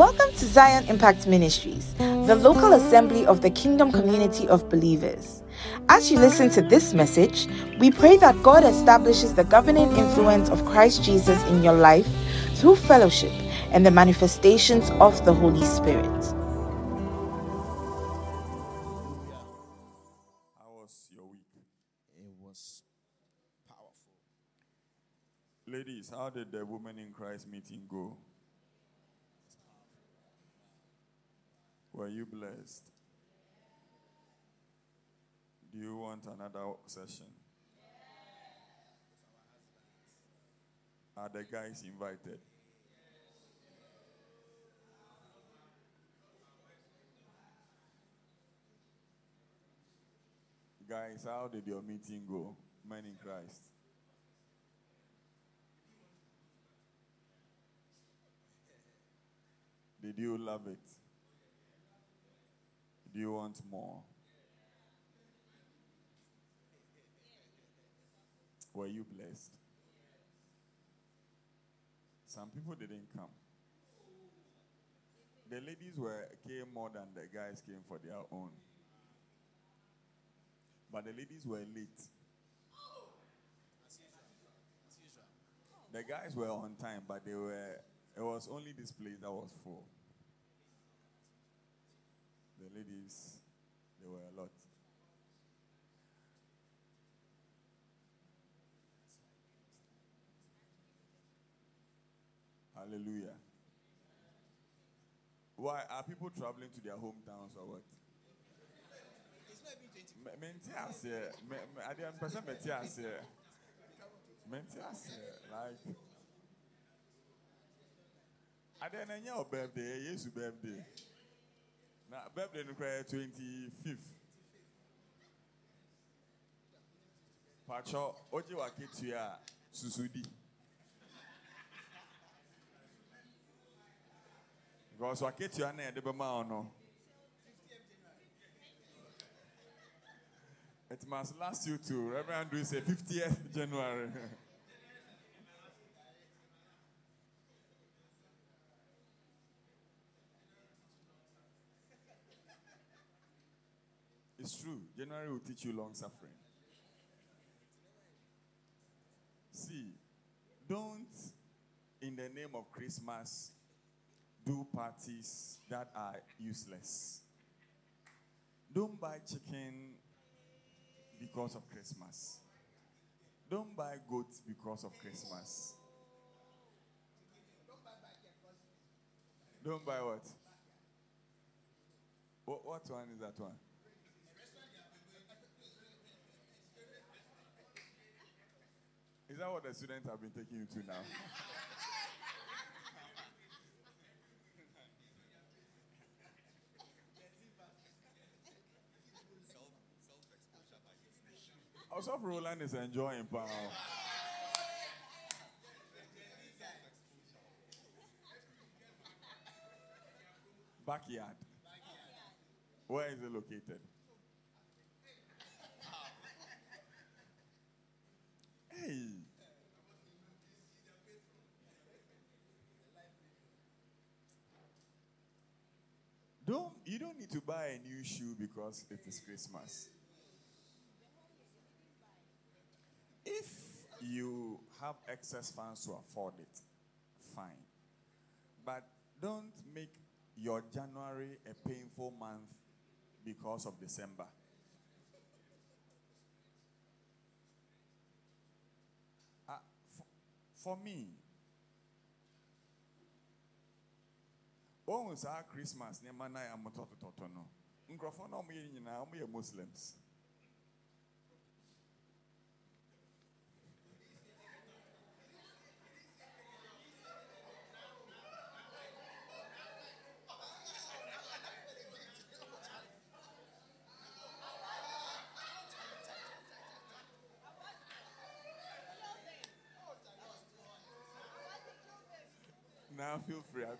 Welcome to Zion Impact Ministries, the local assembly of the kingdom community of believers. As you listen to this message, we pray that God establishes the governing influence of Christ Jesus in your life through fellowship and the manifestations of the Holy Spirit. How was your week? It was powerful. Ladies, how did the Women in Christ meeting go? Were you blessed? Do you want another session? Are the guys invited? Guys, how did your meeting go? Men in Christ. Did you love it? Do you want more? Were you blessed? Some people didn't come. The ladies were came more than the guys came for their own. But the ladies were late. The guys were on time, but they were it was only this place that was full. The ladies, they were a lot. Hallelujah. Why are people traveling to their hometowns or what? Me- Mente ase, me- me- I didn't person mente ase. Mente ase, like. I didn't know your birthday, yes, birthday. Now, birthday no cry 25th. Pacho, oje wa ketua susudi. Because wa ketua na de bema ono. It must last you to Reverend Andrew say 50th January. It's true. January will teach you long suffering. See, don't, in the name of Christmas, do parties that are useless. Don't buy chicken because of Christmas. Don't buy goats because of Christmas. Don't buy what? What, one is that one? Is that what the students have been taking you to now? Oh, also, Roland is enjoying power. Backyard. Where is it located? Hey. Don't you don't to buy a new shoe because it is Christmas. If you have excess funds to afford it, fine. But don't make your January a painful month because of December. Uh, for, for me, ohun saa christmas nneɛma na yɛ amotɔtotɔtɔ no nkurɔfoɔ na ɔmo yɛ nyinaa ɔmo yɛ muslims.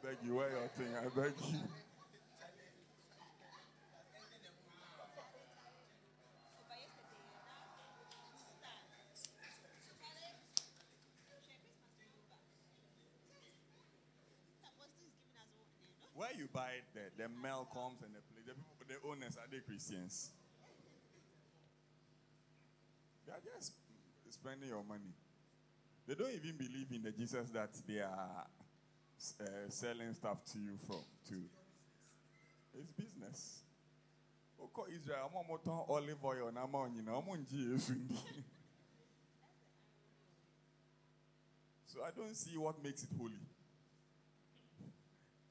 Beg you wear your thing i beg you. Where you buy the, the milk comes and the the people, the owners are they Christians? They are just spending your money. They don't even believe in the Jesus that they are uh, selling stuff to you from. To it's business. Oko Israel, I'm on olive oil, I'm on you know, I'm on So I don't see what makes it holy.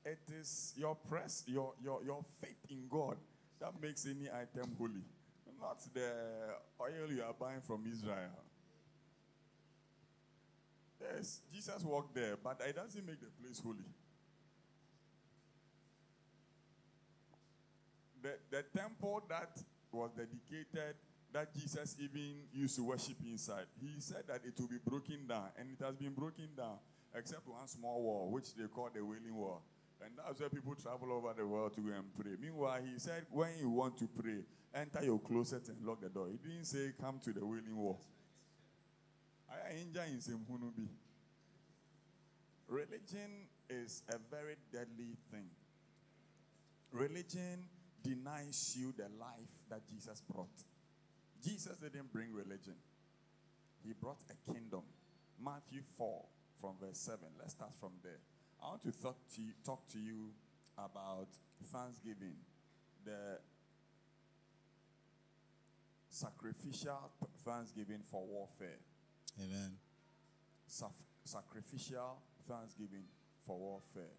It is your press, your, your, your faith in God that makes any item holy, not the oil you are buying from Israel. Yes, Jesus walked there, but it doesn't make the place holy. The, the temple that was dedicated, that Jesus even used to worship inside, he said that it will be broken down, and it has been broken down, except one small wall, which they call the Wailing Wall. And that's where people travel over the world to go and pray. Meanwhile, he said, when you want to pray, enter your closet and lock the door. He didn't say, come to the Wailing Wall. Religion is a very deadly thing. Religion denies you the life that Jesus brought. Jesus didn't bring religion, He brought a kingdom. Matthew 4, from verse 7. Let's start from there. I want to talk to you, talk to you about thanksgiving, the sacrificial thanksgiving for warfare. Amen. sacrificial thanksgiving for warfare.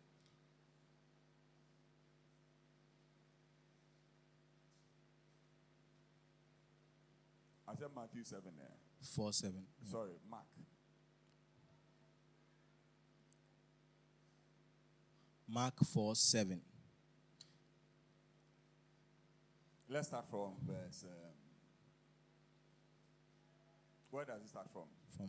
I said Matthew 7 there. 4 7. Sorry, Mark. Mark 4 7. Let's start from verse. Um, where does it start from? From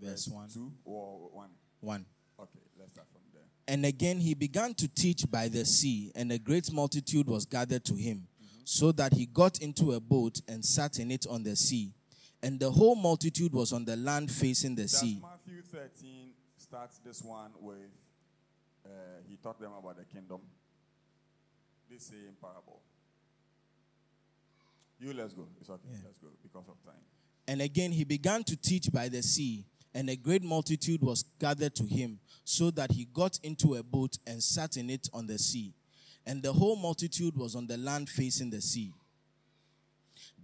verse 1. 2 or 1? 1. Okay, let's start from there. And again he began to teach by the sea, and a great multitude was gathered to him, so that he got into a boat and sat in it on the sea. And the whole multitude was on the land facing the Does sea. Matthew 13 starts this one with uh, he taught them about the kingdom? This same parable. You let's go. It's okay. Yeah. Let's go because of time. And again he began to teach by the sea, and a great multitude was gathered to him, so that he got into a boat and sat in it on the sea. And the whole multitude was on the land facing the sea.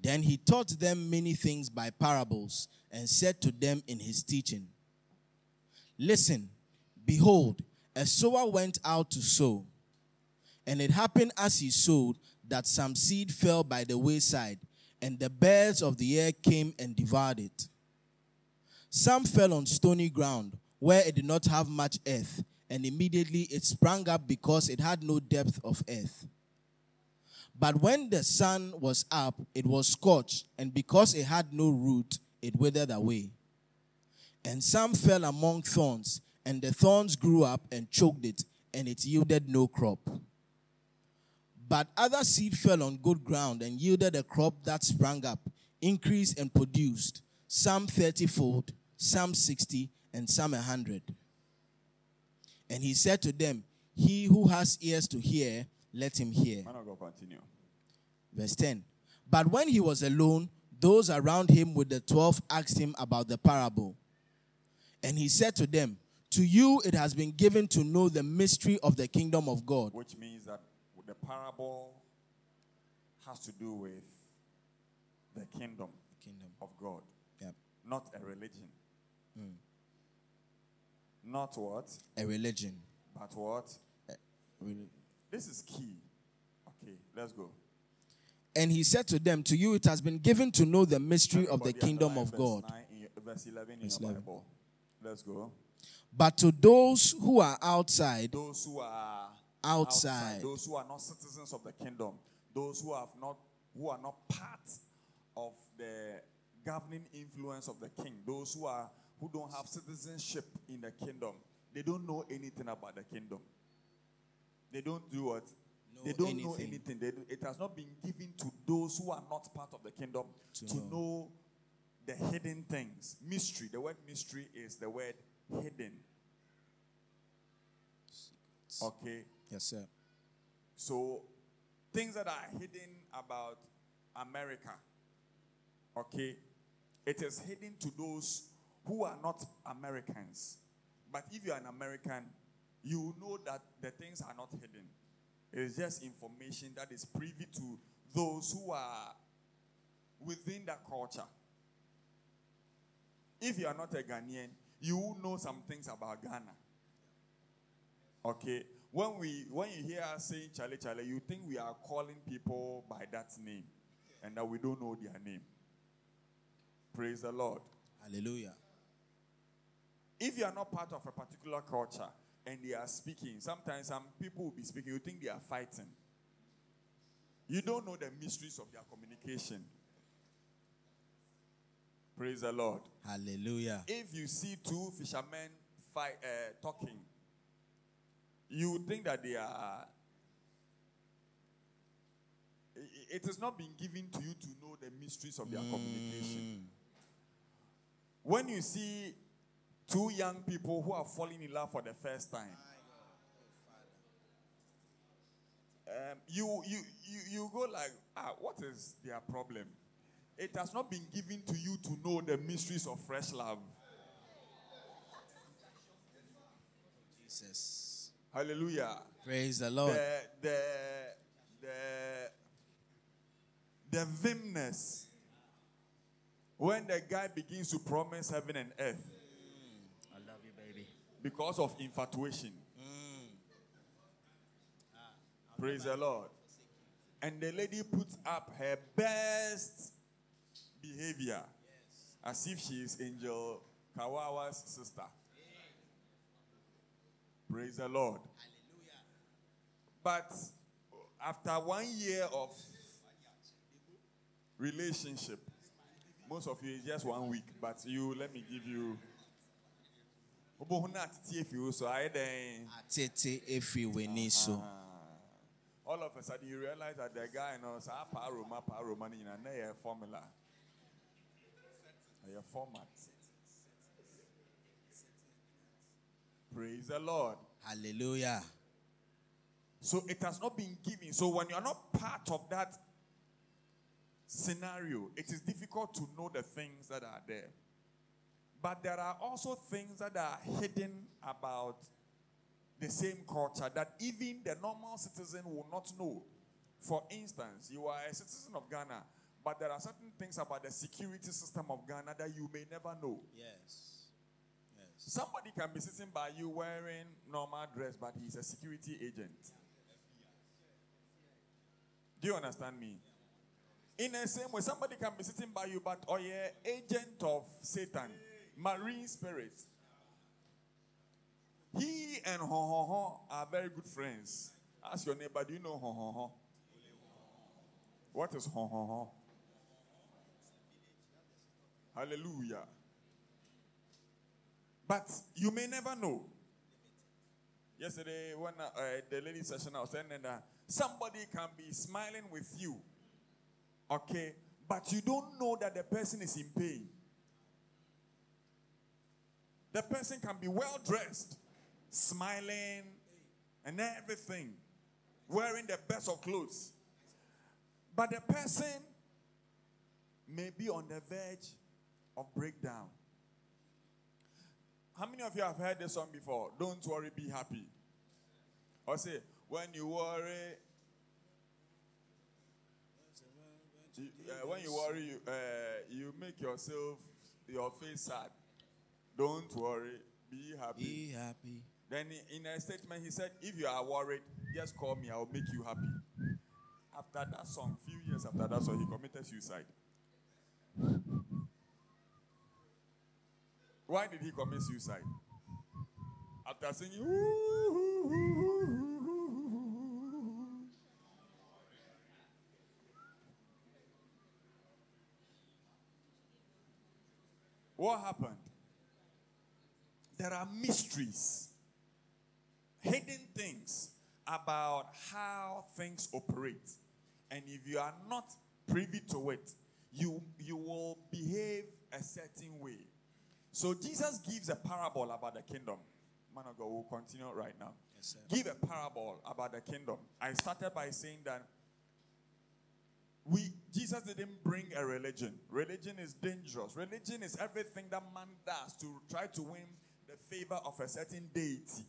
Then he taught them many things by parables, and said to them in his teaching, Listen, behold, a sower went out to sow. And it happened as he sowed that some seed fell by the wayside, and the birds of the air came and devoured it. Some fell on stony ground, where it did not have much earth, and immediately it sprang up because it had no depth of earth. But when the sun was up, it was scorched, and because it had no root, it withered away. And some fell among thorns, and the thorns grew up and choked it, and it yielded no crop. But other seed fell on good ground and yielded a crop that sprang up, increased, and produced, some thirtyfold, some sixty, and some a hundred. And he said to them, He who has ears to hear, let him hear. Man of God, continue. Verse 10. But when he was alone, those around him with the twelve asked him about the parable. And he said to them, To you it has been given to know the mystery of the kingdom of God. Which means that the parable has to do with the kingdom Kingdom. of God, Yep. not a religion. Hmm. Not what, A religion. but what? Reli- This is key. Okay, let's go. And he said to them, To you it has been given to know the mystery of the kingdom of God. 9 in your- verse 11 in Verse your 11. Bible. Let's go. But to those who are outside, Those who are Outside. those who are not citizens of the kingdom, those who have not who are not part of the governing influence of the king, those who are who don't have citizenship in the kingdom, they don't know anything about the kingdom. They don't do what? Know they don't know anything. anything. They it has not been given to those who are not part of the kingdom To to, know. know. the hidden things. Mystery. The word mystery is the word hidden. Okay. Yes, sir. So, things that are hidden about America, okay, it is hidden to those who are not Americans. But if you are an American, you know that the things are not hidden. It is just information that is privy to those who are within that culture. If you are not a Ghanaian, you will know some things about Ghana. Okay? When we when you hear us saying Chale Chale, you think we are calling people by that name and that we don't know their name. Praise the Lord. Hallelujah. If you are not part of a particular culture and they are speaking, sometimes some people will be speaking, you think they are fighting. You don't know the mysteries of their communication. Praise the Lord. Hallelujah. If you see two fishermen fight, uh, talking, you would think that they are. It has not been given to you to know the mysteries of their communication. When you see two young people who are falling in love for the first time, um, you, you, you, you go like, ah, what is their problem? It has not been given to you to know the mysteries of fresh love. Jesus. Hallelujah. Praise the Lord. The, the, the, the vimness. When the guy begins to promise heaven and earth mm. I love you, baby. because of infatuation. Mm. Ah, praise the Lord. And the lady puts up her best behavior as if she is Angel Kawawa's sister. Praise the Lord. But after one year of relationship, most of you is just one week, but you let me give you. So I then Atete so. all of a sudden you realize that the guy knows ah paroma paroma ni na a formula a format praise the lord Hallelujah. so it has not been given so when you are not part of that scenario it is difficult to know the things that are there but there are also things that are hidden about the same culture that even the normal citizen will not know. For instance, you are a citizen of Ghana, but there are certain things about the security system of Ghana that you may never know. Yes. Somebody can be sitting by you wearing normal dress, but he's a security agent. Do you understand me? In the same way, somebody can be sitting by you, but or yeah, agent of Satan, marine spirit. He and Ho Ho Ho are very good friends. Ask your neighbor, do you know Ho Ho Ho? What is Ho Ho Ho? Hallelujah. But you may never know. Yesterday, when uh, the lady session, I was saying that somebody can be smiling with you, okay, but you don't know that the person is in pain. The person can be well dressed, smiling, and everything, wearing the best of clothes, but the person may be on the verge of breakdown. How many of you have heard this song before? Don't worry, be happy. Or say, when you worry, you- uh, when you worry, you, uh, you make yourself, your face sad. Don't worry, be happy. Be happy. Then in a statement, he said, if you are worried, just call me, I'll make you happy. After that song, few years after that song, he committed suicide. Why did he commit suicide? After singing, what happened? There are mysteries, hidden things about how things operate. And if you are not privy to it, you, you will behave a certain way. So Jesus gives a parable about the kingdom. Man of God, we'll continue right now. Yes, sir. give a parable about the kingdom. I started by saying that we Jesus didn't bring a religion. Religion is dangerous. Religion is everything that man does to try to win the favor of a certain deity.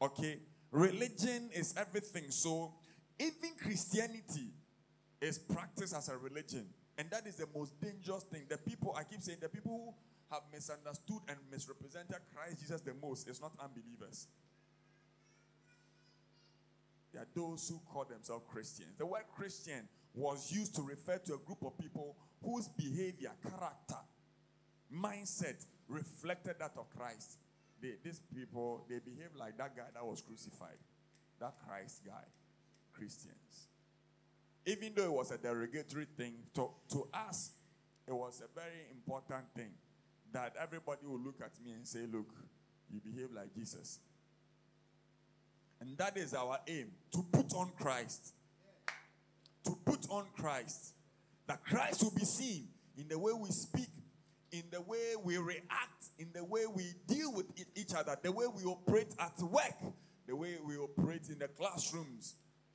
Okay? Religion is everything. So even Christianity is practiced as a religion. And that is the most dangerous thing. The people, I keep saying, the people who have misunderstood and misrepresented Christ Jesus the most is not unbelievers. There are those who call themselves Christians. The word Christian was used to refer to a group of people whose behavior, character, mindset reflected that of Christ. They, these people, they behave like that guy that was crucified, that Christ guy, Christians. Even though it was a derogatory thing, to, to us, it was a very important thing that everybody will look at me and say, Look, you behave like Jesus. And that is our aim to put on Christ. To put on Christ. That Christ will be seen in the way we speak, in the way we react, in the way we deal with each other, the way we operate at work, the way we operate in the classrooms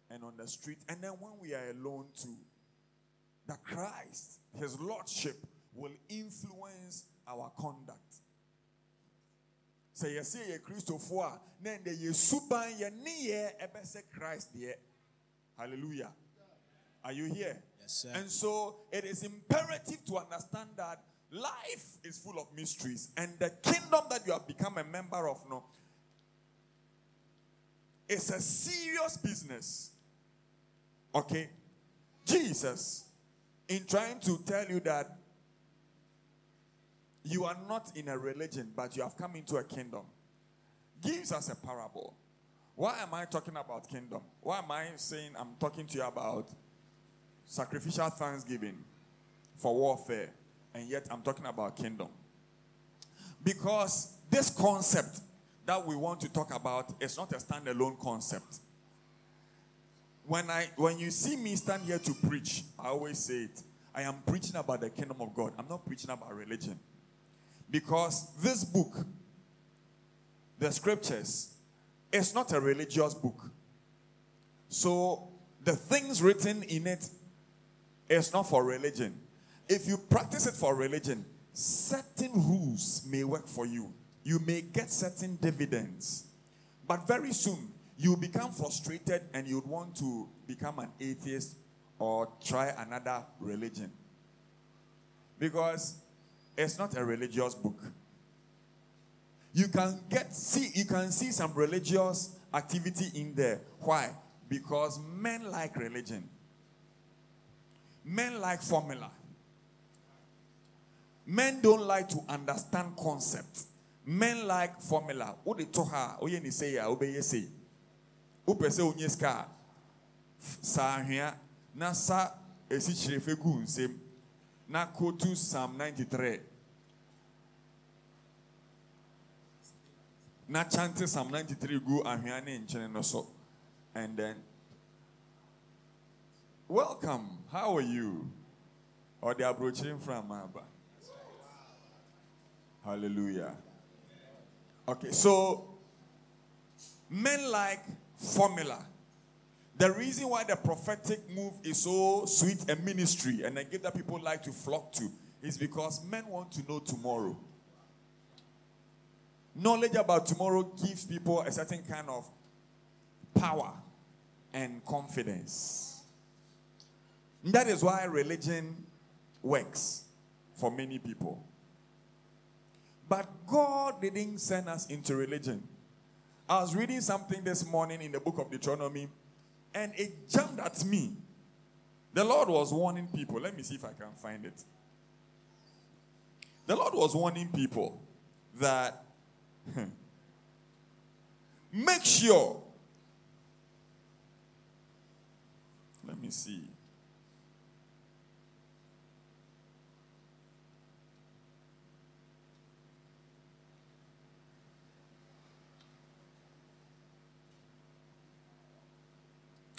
and on the street. And then when we are alone too, that Christ, His Lordship, will influence our conduct. sɛ yɛsɛ yɛ kristofoɔ a na ɛnɛ yɛ suban yɛ ne yɛ ɛbɛsɛ christ deɛ. Hallelujah. Are you here? Yes, sir. and so it is imperative to understand that life is full of mysteries and the kingdom that you have become a member of no is a serious business. Okay? Jesus in trying to tell you that you are not in a religion, but you have come into a kingdom. Gives us a parable. Why am I talking about kingdom? Why am I saying I'm talking to you about sacrificial thanksgiving for warfare, and yet I'm talking about kingdom? Because this concept that we want to talk about is not a standalone concept. When I when you see me stand here to preach, I always say it. I am preaching about the kingdom of God. I'm not preaching about religion. Because this book, the scriptures, is not a religious book. So the things written in it is not for religion. If you practice it for religion, certain rules may work for you. You may get certain dividends. But very soon, you become frustrated and you'd want to become an atheist or try another religion. Because it's not a religious book. You can get see you can see some religious activity in there. Why? Because men like religion. Men like formula. Men don't like to understand concepts. Men like formula. Sa na sa nsem na kotu psalm 93 na chante psalm 93 gu ahwea ne nkyene no so. And then welcome how are you? Oh, or the abrochire from uh, aba hallelujah. Okay so men like formula the reason why the prophetic move is so sweet a ministry and a gift that people like to flock to is because men want to know tomorrow. Knowledge about tomorrow gives people a certain kind of power and confidence. That is why religion works for many people. But God didn't send us into religion. I was reading something this morning in the book of Deuteronomy and it jumped at me. The Lord was warning people. Let me see if I can find it. The Lord was warning people that hmm, make sure. Let me see.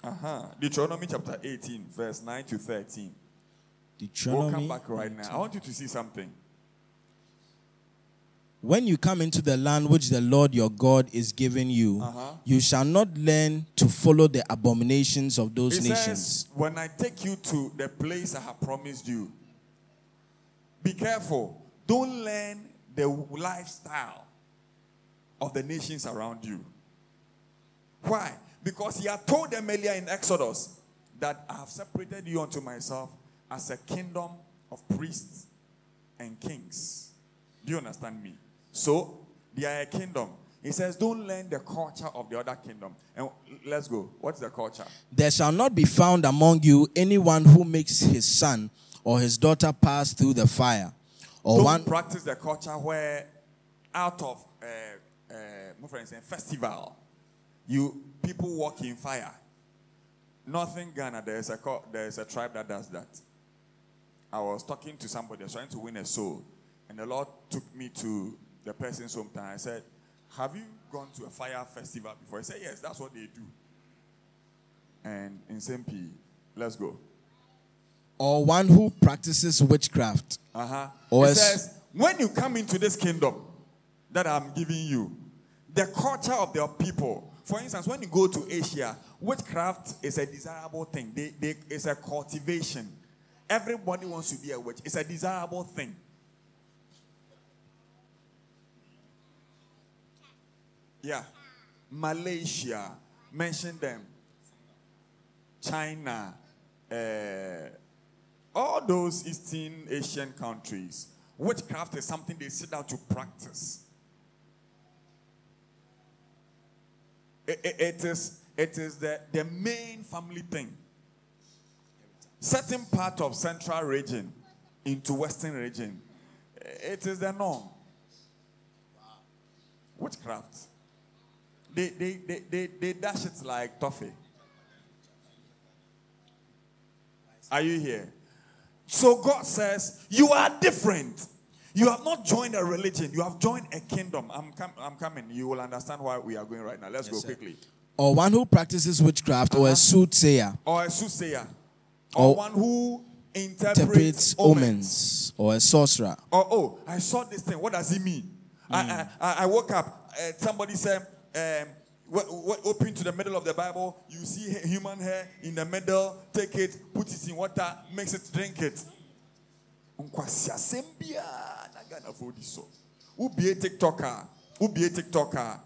Uh-huh. Deuteronomy chapter 18, verse 9 to 13. We'll come back right now. I want you to see something. When you come into the land which the Lord your God is giving you, Uh-huh. you shall not learn to follow the abominations of those It nations. says, when I take you to the place I have promised you, be careful. Don't learn the lifestyle of the nations around you. Why? Because he had told them earlier in Exodus that I have separated you unto myself as a kingdom of priests and kings. Do you understand me? So, they are a kingdom. He says, don't learn the culture of the other kingdom. And let's go. What's the culture? There shall not be found among you anyone who makes his son or his daughter pass through the fire, or Don't one practice the culture where out of uh, uh, my friend saying festival, you people walk in fire. Nothing Ghana. There is a there is a tribe that does that. I was talking to somebody, I was trying to win a soul, and the Lord took me to the person's hometown. I said, "Have you gone to a fire festival before?" He said, "Yes, that's what they do." And in Sempi, let's go. or one who practices witchcraft. Uh-huh. Or it says, when you come into this kingdom that I'm giving you, the culture of their people. For instance, when you go to Asia, witchcraft is a desirable thing. They, they, it's a cultivation. Everybody wants to be a witch. It's a desirable thing. Yeah. Malaysia, mention them. China, uh, all those Eastern Asian countries, witchcraft is something they sit down to practice. It, it- is, it is the, the main family thing. Certain part of central region into western region, it is the norm. Witchcraft. They, they, they, they, they dash it like toffee. Are you here? So God says, You are different. You have not joined a religion, you have joined a kingdom. I'm, com- I'm coming. You will understand why we are going right now. Let's go sir. quickly. Or one who practices witchcraft, or a soothsayer, Or a soothsayer, or Or one who interprets, interprets omens. omens, or a sorcerer. Or, oh, I saw this thing. What does it mean? I, I, I I woke up. Uh, somebody said, um, w- w- open to the middle of the Bible. You see human hair in the middle. Take it, put it in water, mix it, drink it. Nkwasi asɛm biara na Ghanafoɔ di so. Wobie TikToker, wobie TikToker.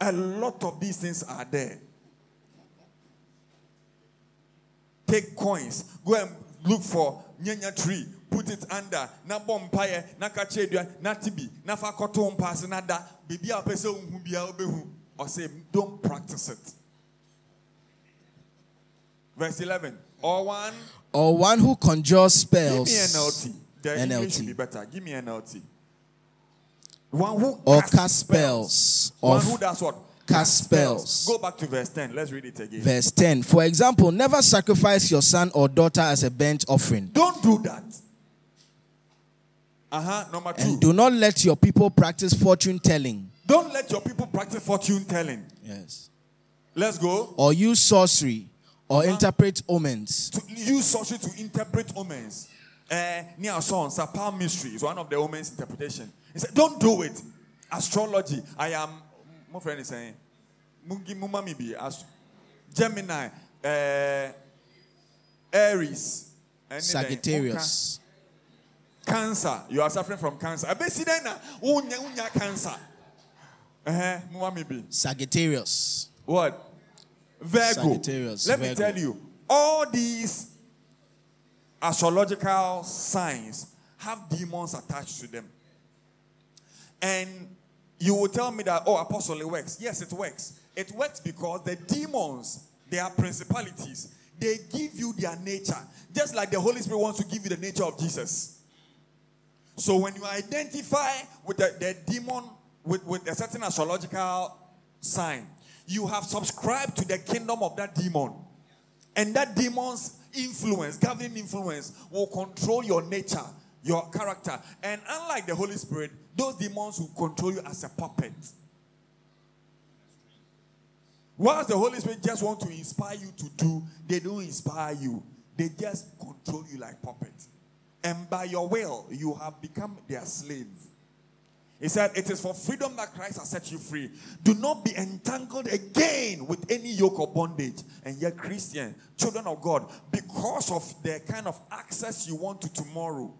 A lot of these things are there. take coins, go and look for nyanya tree, put it under, na bompaye, na kache dua, na tibi, na fa koto mpase na da, bibi a pese unhu bia obehu. Or say, don't practice it. Verse 11. Or one, Or one who conjures spells. give me. NLT. The will be better. Give me NLT. One who Or casts cast spells. One who does what? cast spells. Go back to verse 10. Let's read it again. Verse 10. For example, never sacrifice your son or daughter as a burnt offering. Don't do that. Uh huh. Number two. And do not let your people practice fortune telling. Don't let your people practice fortune telling. Yes. Let's go. Or use sorcery or interpret omens. To use sorcery to interpret omens. Uh, near son, Sapal mystery is one of the omens interpretation. He said, Don't do it. Astrology. I am, my friend is saying, Mungi Mumami be Gemini, uh, Aries. Sagittarius. Cancer. You are suffering from cancer. I bet then, unya unya cancer. Uh-huh. Sagittarius. What? Virgo. Let me tell you, all these astrological signs have demons attached to them. And you will tell me that, oh, apostle, it works. Yes, it works. It works because the demons, they are principalities. They give you their nature. Just like the Holy Spirit wants to give you the nature of Jesus. So when you identify with the, the demon with, with a certain astrological sign, you have subscribed to the kingdom of that demon. And that demon's influence, governing influence, will control your nature, your character. And unlike the Holy Spirit, those demons will control you as a puppet. Whilst the Holy Spirit just want to inspire you to do, they don't inspire you. They just control you like puppets. And by your will, you have become their slave. He said, It is for freedom that Christ has set you free. Do not be entangled again with any yoke of bondage. And yet, Christian, children of God, because of the kind of access you want to tomorrow,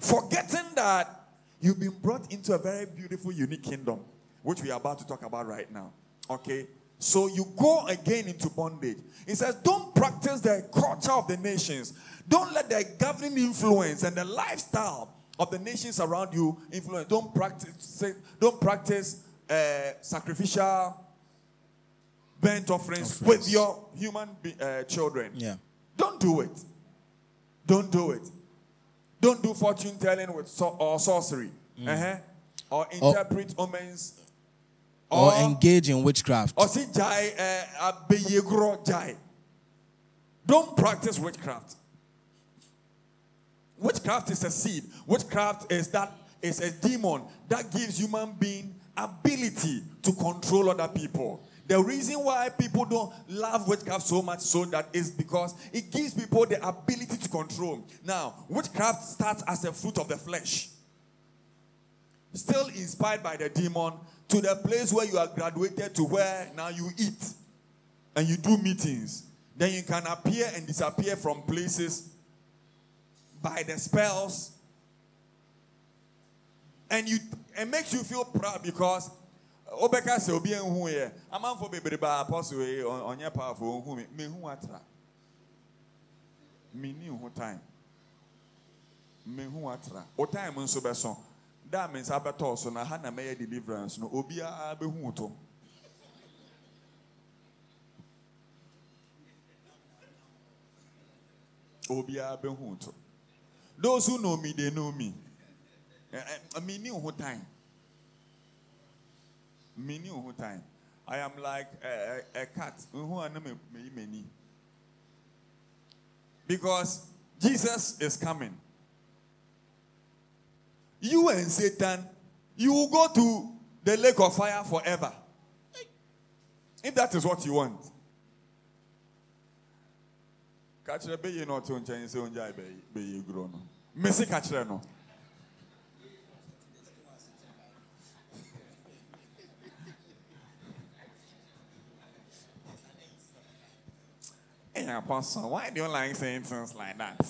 forgetting that you've been brought into a very beautiful, unique kingdom, which we are about to talk about right now. Okay? So you go again into bondage. He says, Don't practice the culture of the nations. Don't let the governing influence and the lifestyle of the nations around you influence. Don't practice. Don't practice uh, sacrificial burnt offerings, offerings, with your human be, uh, children. Yeah. Don't do it. Don't do it. Don't do fortune telling with so- or sorcery. Mm. Uh-huh. Or interpret or, omens. Or, or, engage in witchcraft. Or see jai uh, jai. Don't practice witchcraft. Witchcraft is a seed. Witchcraft is that is a demon that gives human being ability to control other people. The reason why people don't love witchcraft so much so that is because it gives people the ability to control. Now, witchcraft starts as a fruit of the flesh. Still inspired by the demon to the place where you are graduated to where now you eat and you do meetings. Then you can appear and disappear from places by the spells. And you it makes you feel proud because obeka sɛ obi ehu yɛ amanfo bebree ba apostle yi ɔnyɛ powerful ohu mi mehu atra mini ho time mehu atra o time nso bɛso da me nsa bɛtɔ so na ha na mɛyɛ deliverance no obiara bɛhu to. obiara bɛhu to. Those who know me, they know me. Eh, eh, I mean, who time. Me new who time. I am like a, a, a cat. Because Jesus is coming. You and Satan, you will go to the lake of fire forever. If that is what you want. na ɔte nkyɛn sɛ ɔngya bɛyie guro mesi kakyerɛ no Hey, Apostle, why do you like saying things like that?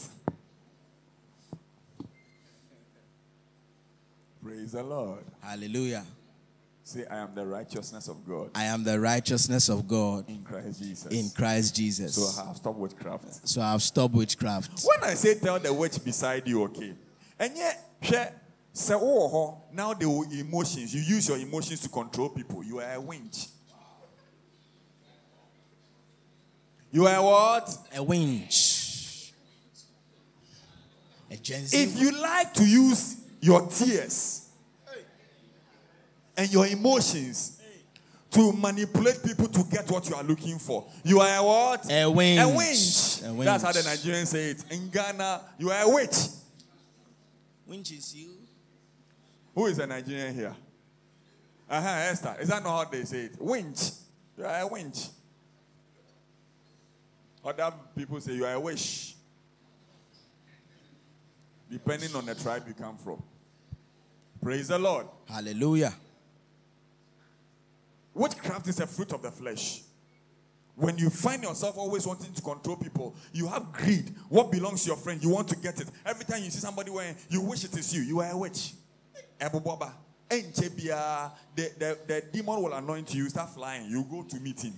Praise the Lord. Hallelujah. Say, I am the righteousness of God. I am the righteousness of God. In Christ Jesus. In Christ Jesus. So I have stopped witchcraft. So I have stopped witchcraft. When I say tell the witch beside you, okay. And yet, say, oh, now the emotions. You use your emotions to control people. You are a winch. You are what? A winch. A Gen Z. If you like to use your tears and your emotions to manipulate people to get what you are looking for. You are a what? A winch. A winch. A winch. That's how the Nigerians say it. In Ghana, you are a witch. Winch is you. Who is a Nigerian here? Uh huh, Esther. Is that not how they say it? Winch. You are a winch. Other people say you are a wish. Depending on the tribe you come from. Praise the Lord. Hallelujah. Witchcraft is a fruit of the flesh. When you find yourself always wanting to control people, you have greed. What belongs to your friend, you want to get it. Every time you see somebody wearing, you wish it is you. You are a witch. The, the, the demon will anoint you, start flying. You go to meeting.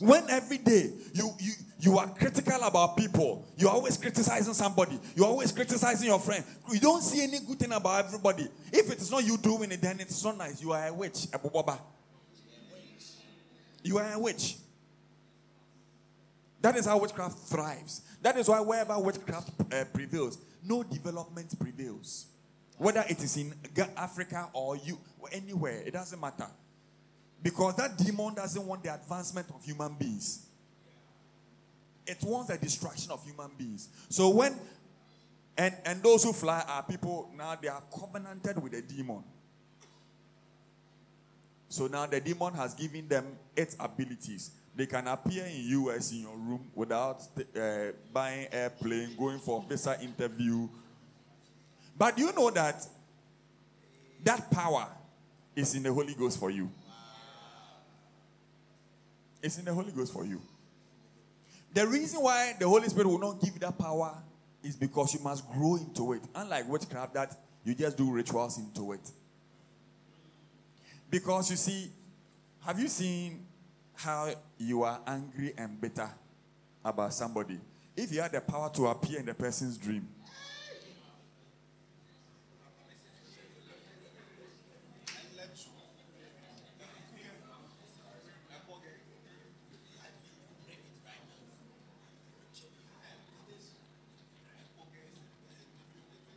When every day you, you, you are critical about people, you're always criticizing somebody, you're always criticizing your friend, you don't see any good thing about everybody. If it is not you doing it, then it's not nice. You are a witch. You are a witch. That is how witchcraft thrives. That is why wherever witchcraft uh, prevails, no development prevails. Whether it is in Africa or you anywhere, it doesn't matter. Because that demon doesn't want the advancement of human beings. It wants the destruction of human beings. So when and and those who fly are people now they are covenanted with the demon. So now the demon has given them its abilities. They can appear in US in your room without uh, buying airplane, going for a visa interview. But you know that that power is in the Holy Ghost for you? It's in the Holy Ghost for you. The reason why the Holy Spirit will not give you that power is because you must grow into it. Unlike witchcraft, that you just do rituals into it. Because you see, have you seen how you are angry and bitter about somebody? If you had the power to appear in the person's dream,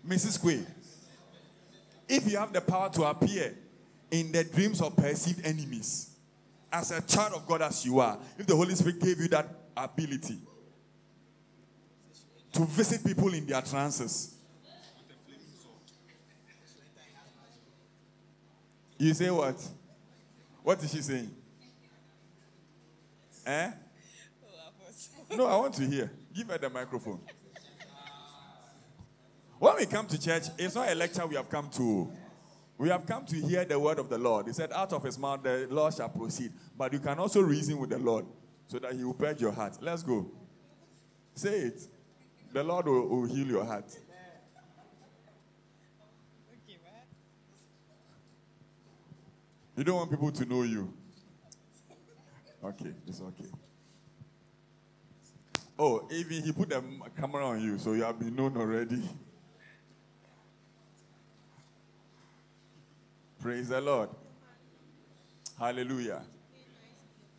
Mrs. Quay, if you have the power to appear in the dreams of perceived enemies, as a child of God as you are, if the Holy Spirit gave you that ability to visit people in their trances, you say what? What is she saying? Eh? No, I want to hear. Give her the microphone. When we come to church, it's not a lecture we have come to. We have come to hear the word of the Lord. He said, Out of his mouth the Lord shall proceed. But you can also reason with the Lord so that he will purge your heart. Let's go. Say it. The Lord will, will heal your heart. You don't want people to know you. Okay, it's okay. Oh, even he put the camera on you, so you have been known already. Praise the Lord. Hallelujah.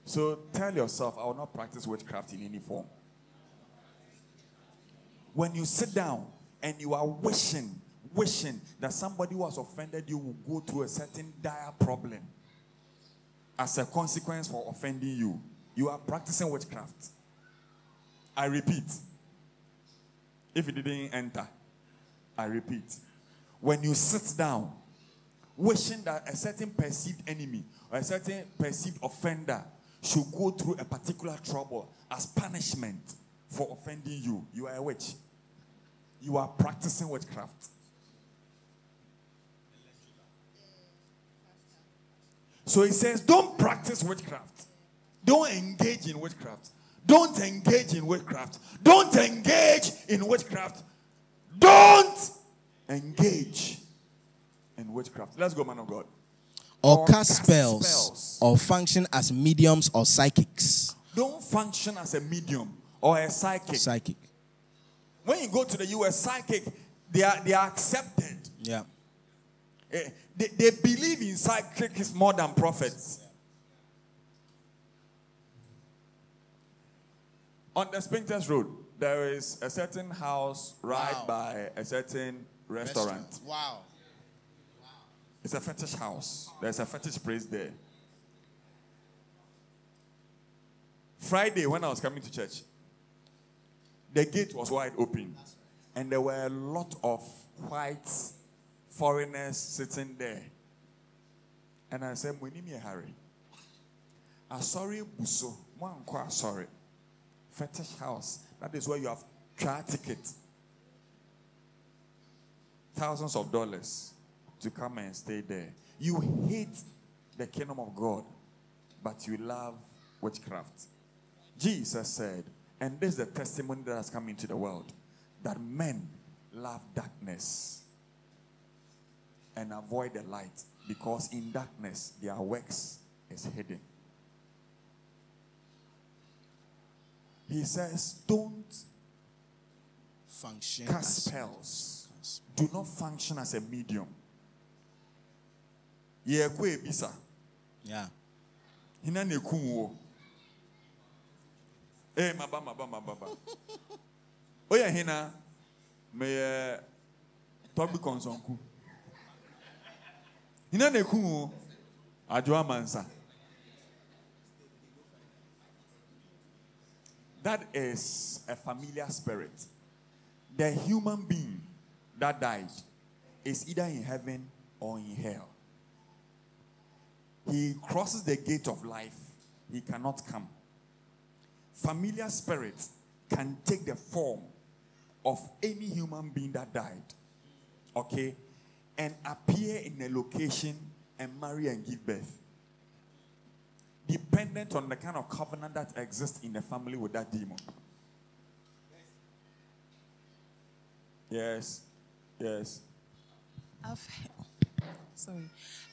So tell yourself, I will not practice witchcraft in any form. When you sit down and you are wishing, wishing that somebody who has offended you will go through a certain dire problem as a consequence for offending you, you are practicing witchcraft. I repeat. If it didn't enter, I repeat. When you sit down wishing that a certain perceived enemy or a certain perceived offender should go through a particular trouble as punishment for offending you, you are a witch. You are practicing witchcraft. So he says, don't practice witchcraft. Don't engage in witchcraft. Don't engage in witchcraft. Don't engage in witchcraft. Don't engage in witchcraft. Let's go, man of God. Or, or cast, cast spells, spells, or function as mediums or psychics. Don't function as a medium or a psychic. Psychic. When you go to the US, psychic, they are they are accepted. Yeah. Eh, they, they believe in psychics more than prophets. On the Spintex Road, there is a certain house right wow. by a certain restaurant. restaurant. Wow. It's a fetish house. There's a fetish place there. Friday, when I was coming to church, the gate was wide open. And there were a lot of white foreigners sitting there. And I said, We Harry. me a hurry. A sorry buso. One sorry. Fetish house. That is where you have trial ticket. Thousands of dollars to come and stay there. You hate the kingdom of God, but you love witchcraft. Jesus said, and this is the testimony that has come into the world, that men love darkness and avoid the light because in darkness their works is hidden. He says, don't function cast spells. Do not function as a medium yɛkɔ ebisa yeah. hina na ekum wo? Ee maba maba maba ba oyɛ hina meyɛ tɔbi kɔnsɔnku hina na ekum wo? Adwo amansa that is a familiar spirit. The human being that died is either in heaven or in hell he crosses the gate of life, he cannot come. familiar spirits can take the form of any human being that died, okay, and appear in a location and marry and give birth. Dependent on the kind of covenant that exists in the family with that demon. Yes, yes. I've sorry.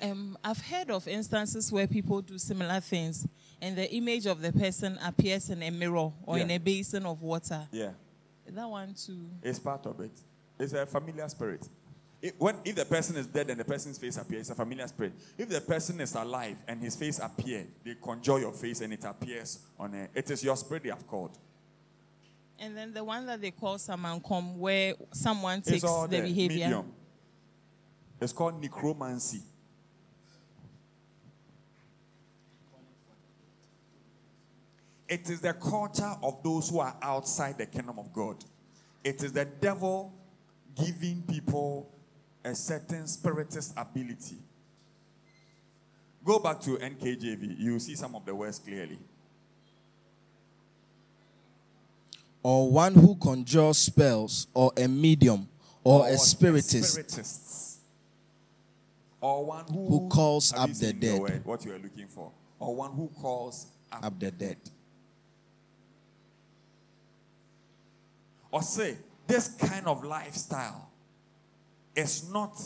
Um, I've heard of instances where people do similar things, and the image of the person appears in a mirror or in a basin of water. Yeah. That one too. It's part of it. It's a familiar spirit. It- when, if the person is dead and the person's face appears, it's a familiar spirit. If the person is alive and his face appears, they conjure your face and it appears on a, it is your spirit they have called. And then the one that they call samankom, where someone takes the behavior. medium. It's called necromancy. It is the culture of those who are outside the kingdom of God. It is the devil giving people a certain spiritist ability. Go back to NKJV, you see some of the words clearly. Or one who conjures spells, or a medium, or, a Or spiritist. Or one who, Who calls up the dead. word, what you are looking for. Or one who calls up, Up the dead. Or say, this kind of lifestyle is not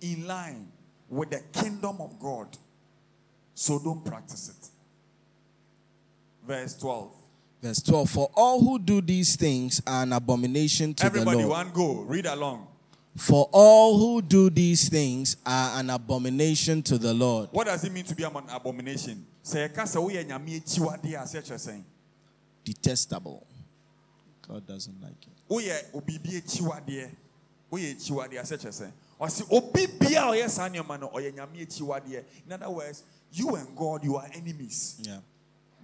in line with the kingdom of God. So don't practice it. Verse 12. Verse 12 For all who do these things are an abomination to Everybody, the Lord. one go. Read along. For all who do these things are an abomination to the Lord. What does it mean to be an abomination? Say, "Kasa woyɛ nyame akyiwadeɛ a sɛ kyerɛ sɛn? Detestable. God doesn't like it. woyɛ obibi akyiwadeɛ woyɛ akyiwadeɛ asɛ kyerɛ sɛ ɔse obi bia a ɔyɛ saa nneɛma no ɔyɛ nyame akyiwadeɛ in other words you and god you are enemies Yeah.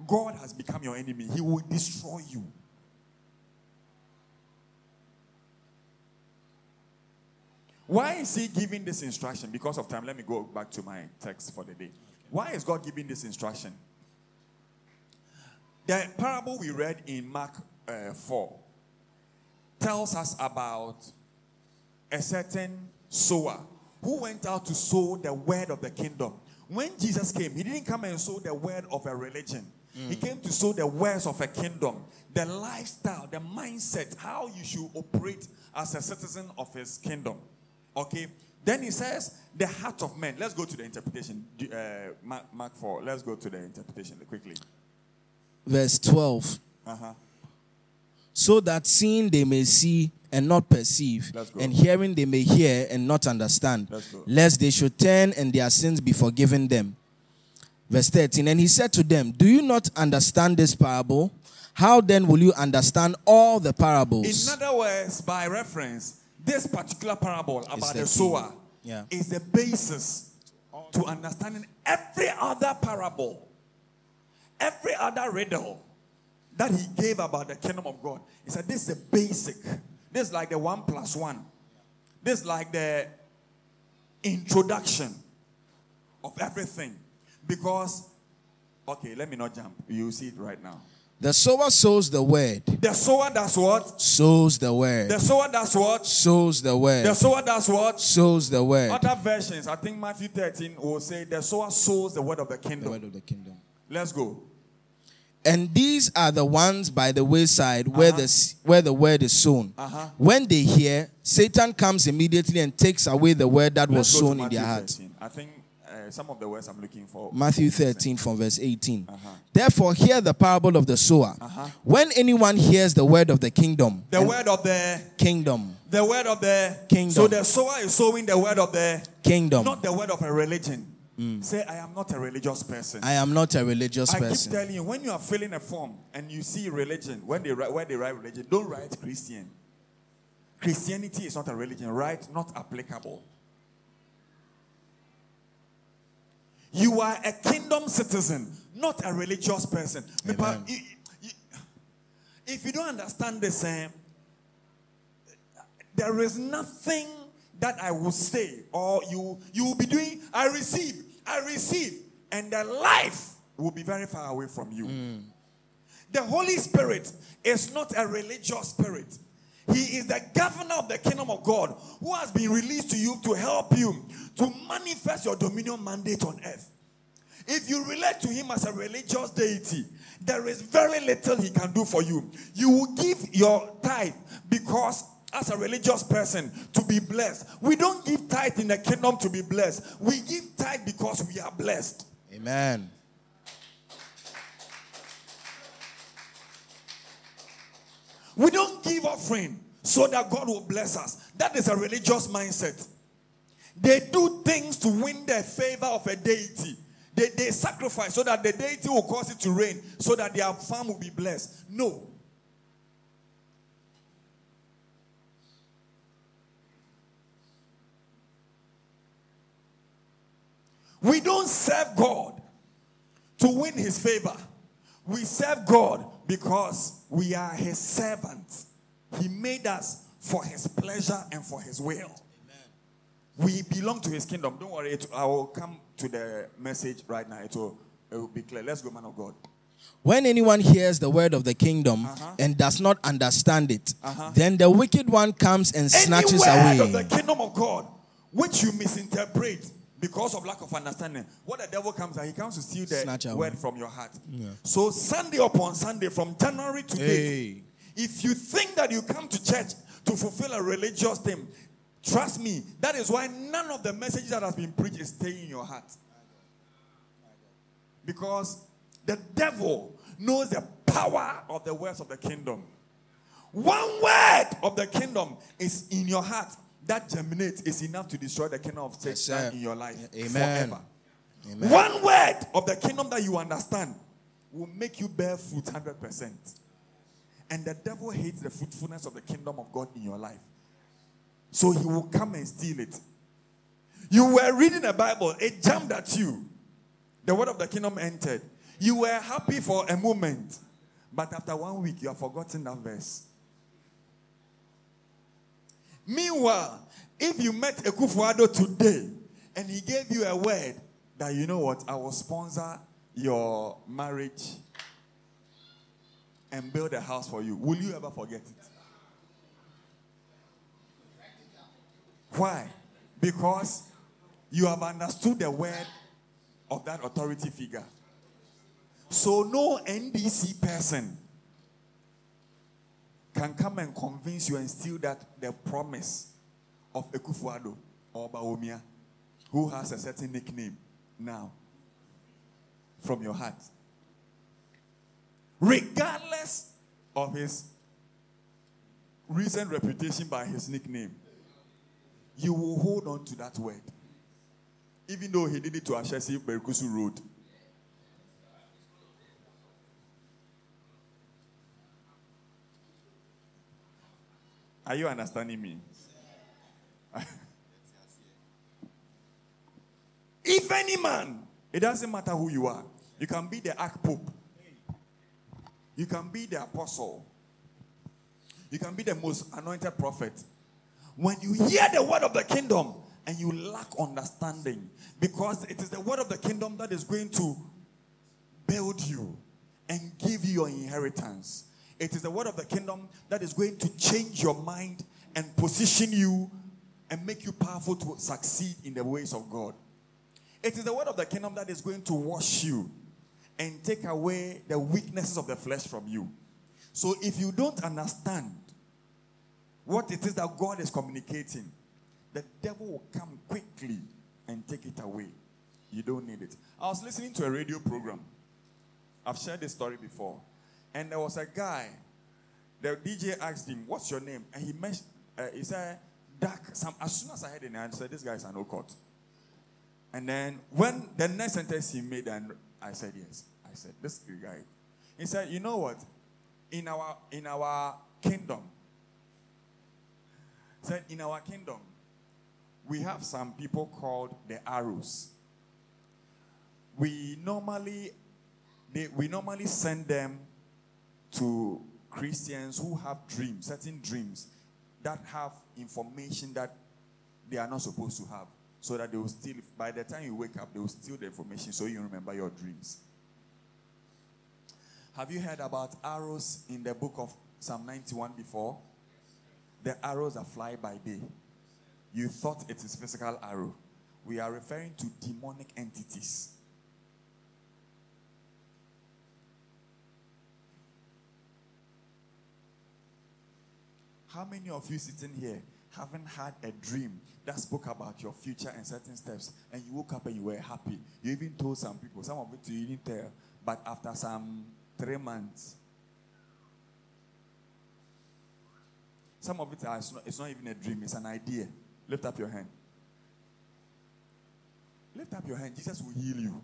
god has become your enemy he will destroy you why is he giving this instruction because of time let me go back to my text for the day why is god giving this instruction the parable we read in mark uh, 4 tells us about a certain sower who went out to sow the word of the kingdom. When Jesus came, he didn't come and sow the word of a religion. He came to sow the words of a kingdom, the lifestyle, the mindset, how you should operate as a citizen of his kingdom. Okay? Then he says, the heart of men. Let's go to the interpretation. Uh, Mark, Mark 4. Let's go to the interpretation quickly. Verse 12 Uh-huh. So that seeing they may see and not perceive, and hearing they may hear and not understand, lest they should turn and their sins be forgiven them. Verse 13 And he said to them, Do you not understand this parable? How then will you understand all the parables? In other words, by reference, this particular parable about the the, sower Yeah. is the basis to understanding every other parable, every other riddle that he gave about the kingdom of God. He said, This is the basic. This is like the one plus one. This is like the introduction of everything. Because, okay, let me not jump. You see it right now. The sower sows the word, The sower does what? sows the word, The sower does what? sows the word, The sower does what? sows the word. Other versions, I think Matthew 13 will say, the sower sows the word of the kingdom. The word of the kingdom. Let's go. And these are the ones by the wayside where Uh-huh. the where the word is sown. Uh-huh. When they hear, Satan comes immediately and takes away the word that was Let's to sown in their heart. 13. I think uh, some of the words I'm looking for. Matthew 13 from verse 18. Uh-huh. Therefore, hear the parable of the sower. Uh-huh. When anyone hears the word of the kingdom, The word of the kingdom, the word of the Kingdom. So the sower is sowing the word of the kingdom. not the word of a religion. Say, I am not a religious person. I am not a religious person. I keep telling you, when you are filling a form and you see religion, when they write, where they write religion, don't write Christian. Christianity is not a religion, right? Not applicable. You are a kingdom citizen, not a religious person. Amen. If you don't understand this, eh, there is nothing that I will say or you you will be doing. I receive, I receive, and the life will be very far away from you. The Holy Spirit is not a religious spirit. He is the governor of the kingdom of God who has been released to you to help you to manifest your dominion mandate on earth. If you relate to him as a religious deity, there is very little he can do for you. You will give your tithe because as a religious person to be blessed. We don't give tithe in the kingdom to be blessed. We give tithe because we are blessed. Amen. We don't give offering so that God will bless us. That is a religious mindset. They do things to win the favor of a deity. They, they sacrifice so that the deity will cause it to rain, so that their farm will be blessed. No. We don't serve God to win his favor. We serve God because we are his servants. He made us for his pleasure and for his will. We belong to his kingdom. Don't worry, it, I will come to the message right now. It will, it will be clear. Let's go, man of God. When anyone hears the word of the kingdom Uh-huh. and does not understand it, Uh-huh. then the wicked one comes and snatches Any word away. of the kingdom of God which you misinterpret because of lack of understanding. What the devil comes and he comes to steal the Snatch word from your heart. So Sunday upon Sunday, from January to date, if you think that you come to church to fulfill a religious thing, trust me, that is why none of the messages that has been preached is staying in your heart. Because the devil knows the power of the words of the kingdom. One word of the kingdom is in your heart that germinates is enough to destroy the kingdom of Satan sir. in your life Amen. forever. Amen. One word of the kingdom that you understand will make you bear fruit 100%. And the devil hates the fruitfulness of the kingdom of God in your life. So he will come and steal it. You were reading the Bible, it jumped at you. The word of the kingdom entered. You were happy for a moment, but after one week, you have forgotten that verse. Meanwhile, if you met Ekufuado today and he gave you a word that you know what, I will sponsor your marriage and build a house for you, will you ever forget it? Why? Because you have understood the word of that authority figure. So, no NDC person can come and convince you and steal that the promise of Ekufuado or Bawumia, who has a certain nickname now, from your heart. Regardless of his recent reputation by his nickname, you will hold on to that word. Even though he did it to Ashesi Berekuso Road. Are you understanding me? if any man, it doesn't matter who you are, you can be the archpope, you can be the apostle, you can be the most anointed prophet. When you hear the word of the kingdom and you lack understanding, because it is the word of the kingdom that is going to build you and give you your inheritance. It is the word of the kingdom that is going to change your mind and position you and make you powerful to succeed in the ways of God. It is the word of the kingdom that is going to wash you and take away the weaknesses of the flesh from you. So if you don't understand what it is that God is communicating, the devil will come quickly and take it away. You don't need it. I was listening to a radio program. I've shared this story before. And there was a guy, the DJ asked him, What's your name? And he mentioned, uh, he said, Duck. Some, as soon as I heard it, I said, This guy is an Okot. And then when the next sentence he made, and I said, Yes. I said, This guy. He said, You know what? In our in our kingdom, said, In our kingdom, we have some people called the arrows. We normally they, we normally send them to Christians who have dreams, certain dreams that have information that they are not supposed to have. So that they will steal, by the time you wake up, they will steal the information so you remember your dreams. Have you heard about arrows in the book of Psalm 91 before? The arrows that fly by day. You thought it is physical arrow. We are referring to demonic entities. How many of you sitting here haven't had a dream that spoke about your future and certain steps, and you woke up and you were happy? You even told some people, some of it you didn't tell, but after some three months, some of it it's, not, it's not even a dream, it's an idea. Lift up your hand. Lift up your hand. Jesus will heal you.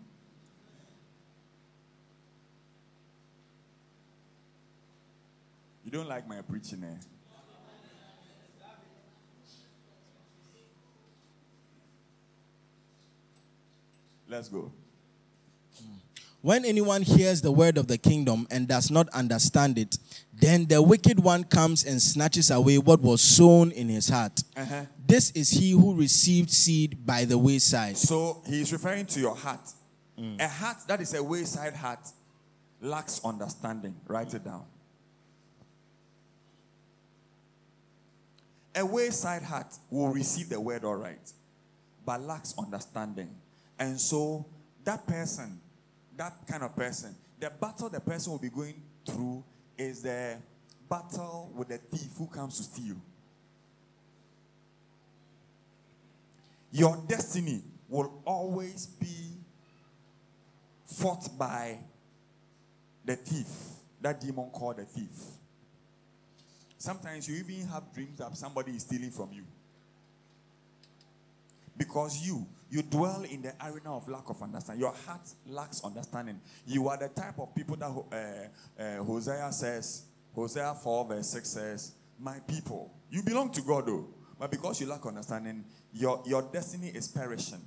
You don't like my preaching, eh? Let's go. When anyone hears the word of the kingdom and does not understand it, then the wicked one comes and snatches away what was sown in his heart. Uh-huh. This is he who received seed by the wayside. So he's referring to your heart. A heart that is a wayside heart lacks understanding. Write it down. A wayside heart will receive the word all right, but lacks understanding. And so that person, that kind of person, the battle the person will be going through is the battle with the thief who comes to steal. Your destiny will always be fought by the thief, that demon called the thief. Sometimes you even have dreams that somebody is stealing from you. Because you, you dwell in the arena of lack of understanding. Your heart lacks understanding. You are the type of people that uh, uh, Hosea says, Hosea 4, verse 6 says, My people, you belong to God though, but because you lack understanding, your, your destiny is perishing.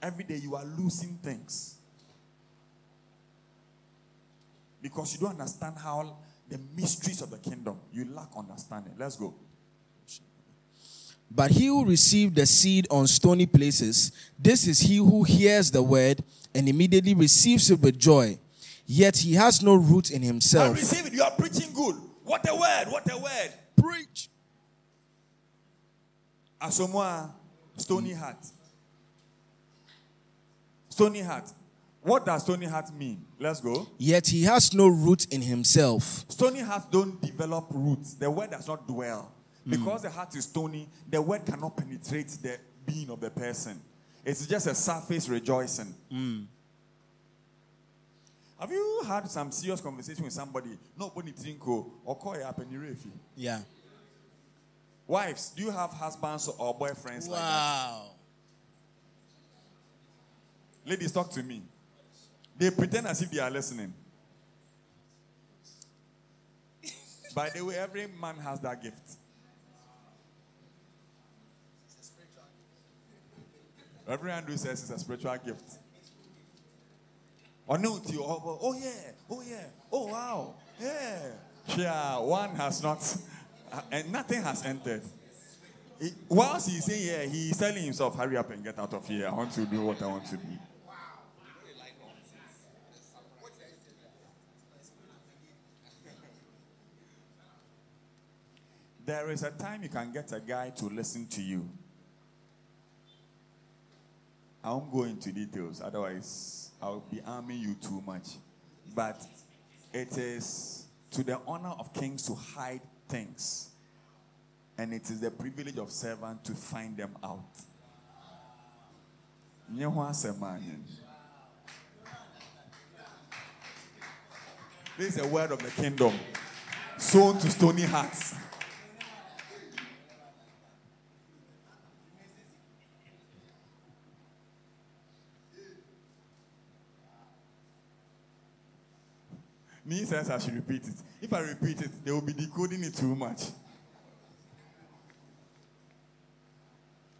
Every day you are losing things because you don't understand how the mysteries of the kingdom. You lack understanding. Let's go. But he who received the seed on stony places, this is he who hears the word and immediately receives it with joy. Yet he has no root in himself. I receive it. You are preaching good. What a word. What a word. Preach. Asomoa, stony heart. Stony heart. What does stony heart mean? Let's go. Yet he has no root in himself. Stony hearts don't develop roots. The word does not dwell. Mm. Because the heart is stony, the word cannot penetrate the being of the person. It's just a surface rejoicing. Mm. Have you had some serious conversation with somebody? Nobody trinko or call up and refi. Yeah. Wives, do you have husbands or boyfriends like that? Wow. Ladies, talk to me. They pretend as if they are listening. By the way, every man has that gift. Everyone who says it's a spiritual gift. Oh. Oh, oh yeah, oh yeah, oh wow, yeah. Yeah, one has not, uh, and nothing has entered. He, whilst he's saying yeah, he's telling himself, hurry up and get out of here. I want to do what I want to do. There is a time you can get a guy to listen to you. I won't go into details, otherwise, I'll be arming you too much. But it is to the honor of kings to hide things, and it is the privilege of servants to find them out. This is a word of the kingdom, sown to stony hearts. Me says I should repeat it. If I repeat it, they will be decoding it too much.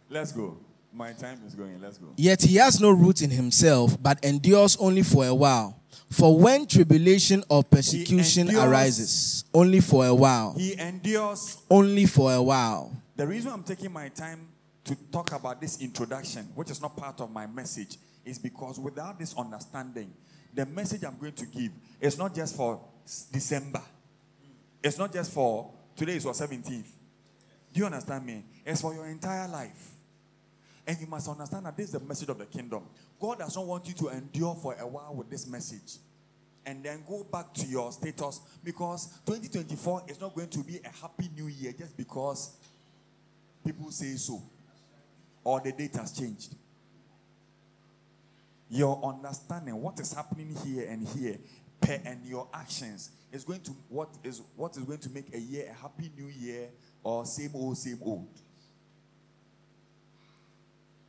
Let's go. My time is going. Let's go. Yet he has no root in himself, but endures only for a while. For when tribulation or persecution endures- arises, only for a while, He endures. only for a while. The reason I'm taking my time to talk about this introduction, which is not part of my message, is because without this understanding, the message I'm going to give is not just for December. It's not just for today is your 17th. Do you understand me? It's for your entire life. And you must understand that this is the message of the kingdom. God does not want you to endure for a while with this message and then go back to your status because 2024 is not going to be a happy new year just because people say so or the date has changed. Your understanding what is happening here and here per- and your actions is going to what is what is going to make a year a happy new year or same old same old.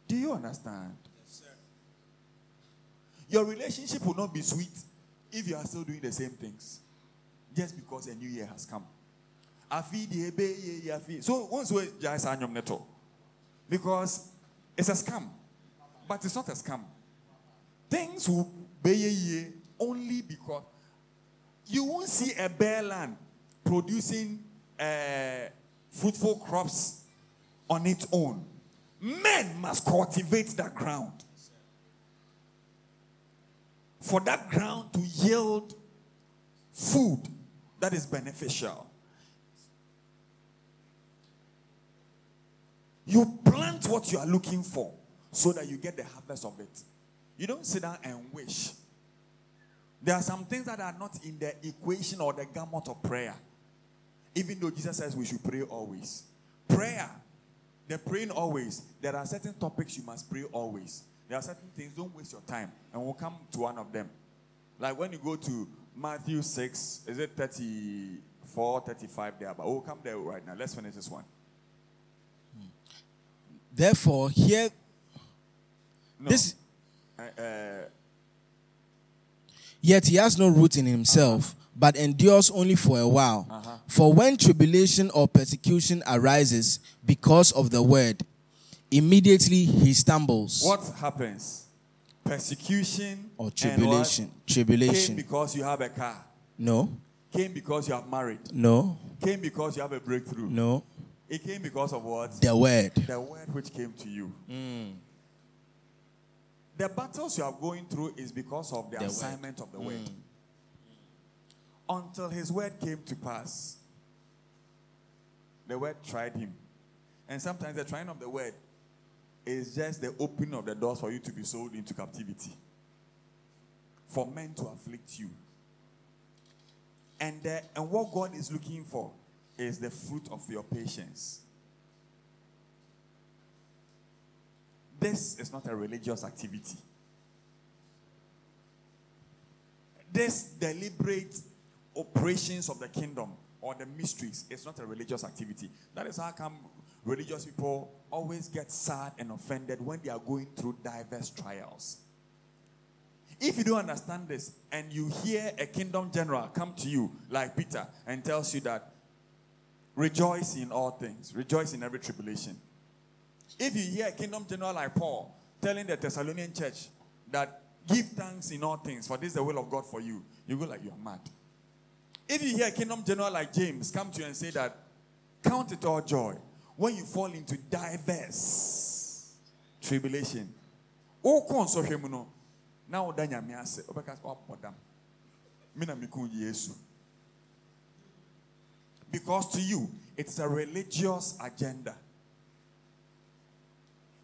Do you understand? Your relationship will not be sweet if you are still doing the same things just because a new year has come. Afi ebe ye ye afi. So once we just because it's a scam, but it's not a scam. Things will be only because you won't see a bare land producing uh, fruitful crops on its own. Men must cultivate that ground for that ground to yield food that is beneficial. You plant what you are looking for so that you get the harvest of it. You don't sit down and wish. There are some things that are not in the equation or the gamut of prayer. Even though Jesus says we should pray always. Prayer, the praying always, there are certain topics you must pray always. There are certain things, don't waste your time. And we'll come to one of them. Like when you go to Matthew 6, is it 34, 35 there? But we'll come there right now. Let's finish this one. Hmm. Therefore, here No. this Uh, yet he has no root in himself, but endures only for a while. For when tribulation or persecution arises because of the word, immediately he stumbles. what happens? Persecution Or and tribulation. Came Tribulation. because you have a car. No, Came because you have married. no, Came because you have a breakthrough. no. It came because of what? The word. the word which came to you. The battles you are going through is because of the, The word. assignment of the word. Mm. Until his word came to pass, the word tried him. And sometimes the trying of the word is just the opening of the doors for you to be sold into captivity, for men to afflict you. And, the, and what God is looking for is the fruit of your patience. This is not a religious activity. This deliberate operations of the kingdom or the mysteries is not a religious activity. That is how come religious people always get sad and offended when they are going through diverse trials. If you don't understand this and you hear a kingdom general come to you like Peter and tells you that rejoice in all things, rejoice in every tribulation. If you hear a kingdom general like Paul telling the Thessalonian church that give thanks in all things, for this is the will of God for you, you go like you are mad. If you hear a kingdom general like James come to you and say that count it all joy when you fall into diverse tribulation. Oh, nsɔhwɛ mu no, na woda nyame ase, wobɛka sɛ woabɔ dam. Me na Yesu. Because to you, it's a religious agenda.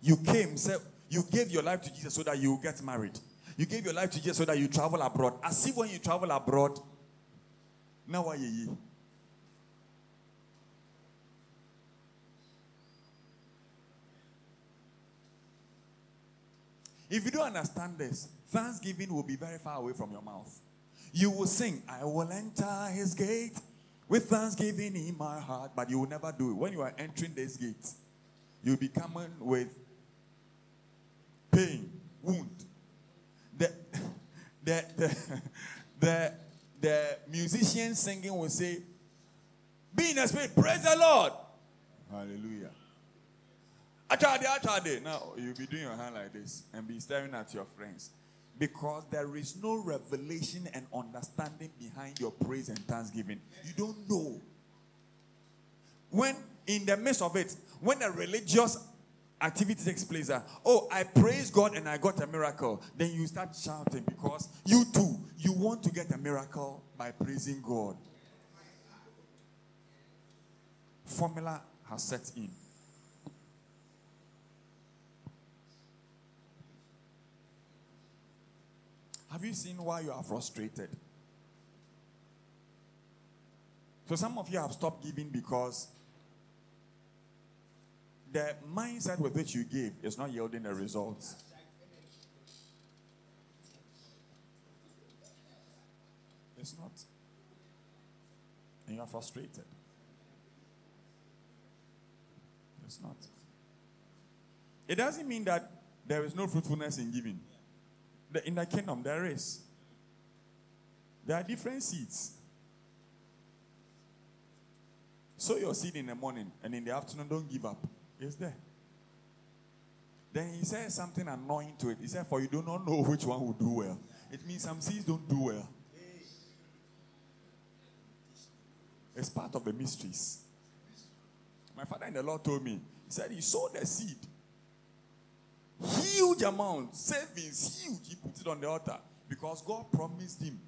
You came, said you gave your life to Jesus so that you get married. You gave your life to Jesus so that you travel abroad. As if when you travel abroad, now what you If you don't understand this, thanksgiving will be very far away from your mouth. You will sing, I will enter his gate with thanksgiving in my heart, but you will never do it. When you are entering this gate, you'll be coming with pain, wound. The, the, the, the, the musician singing will say, Be in the spirit, praise the Lord. Hallelujah. Achade, achade. Now you'll be doing your hand like this and be staring at your friends. Because there is no revelation and understanding behind your praise and thanksgiving. You don't know. When in the midst of it, when the religious activity takes place, that, oh, I praise God and I got a miracle, then you start shouting because you too, you want to get a miracle by praising God. Formula has set in. Have you seen why you are frustrated? So some of you have stopped giving because the mindset with which you give is not yielding the results. It's not. And you are frustrated. It's not. It doesn't mean that there is no fruitfulness in giving. In the kingdom, there is. There are different seeds. Sow your seed in the morning and in the afternoon, don't give up. It's there. Then he says something annoying to it. He said, For you do not know which one will do well. It means some seeds don't do well. It's part of the mysteries. My father in the Lord told me, he said he sowed the seed. Huge amount, savings, huge. He put it on the altar because God promised him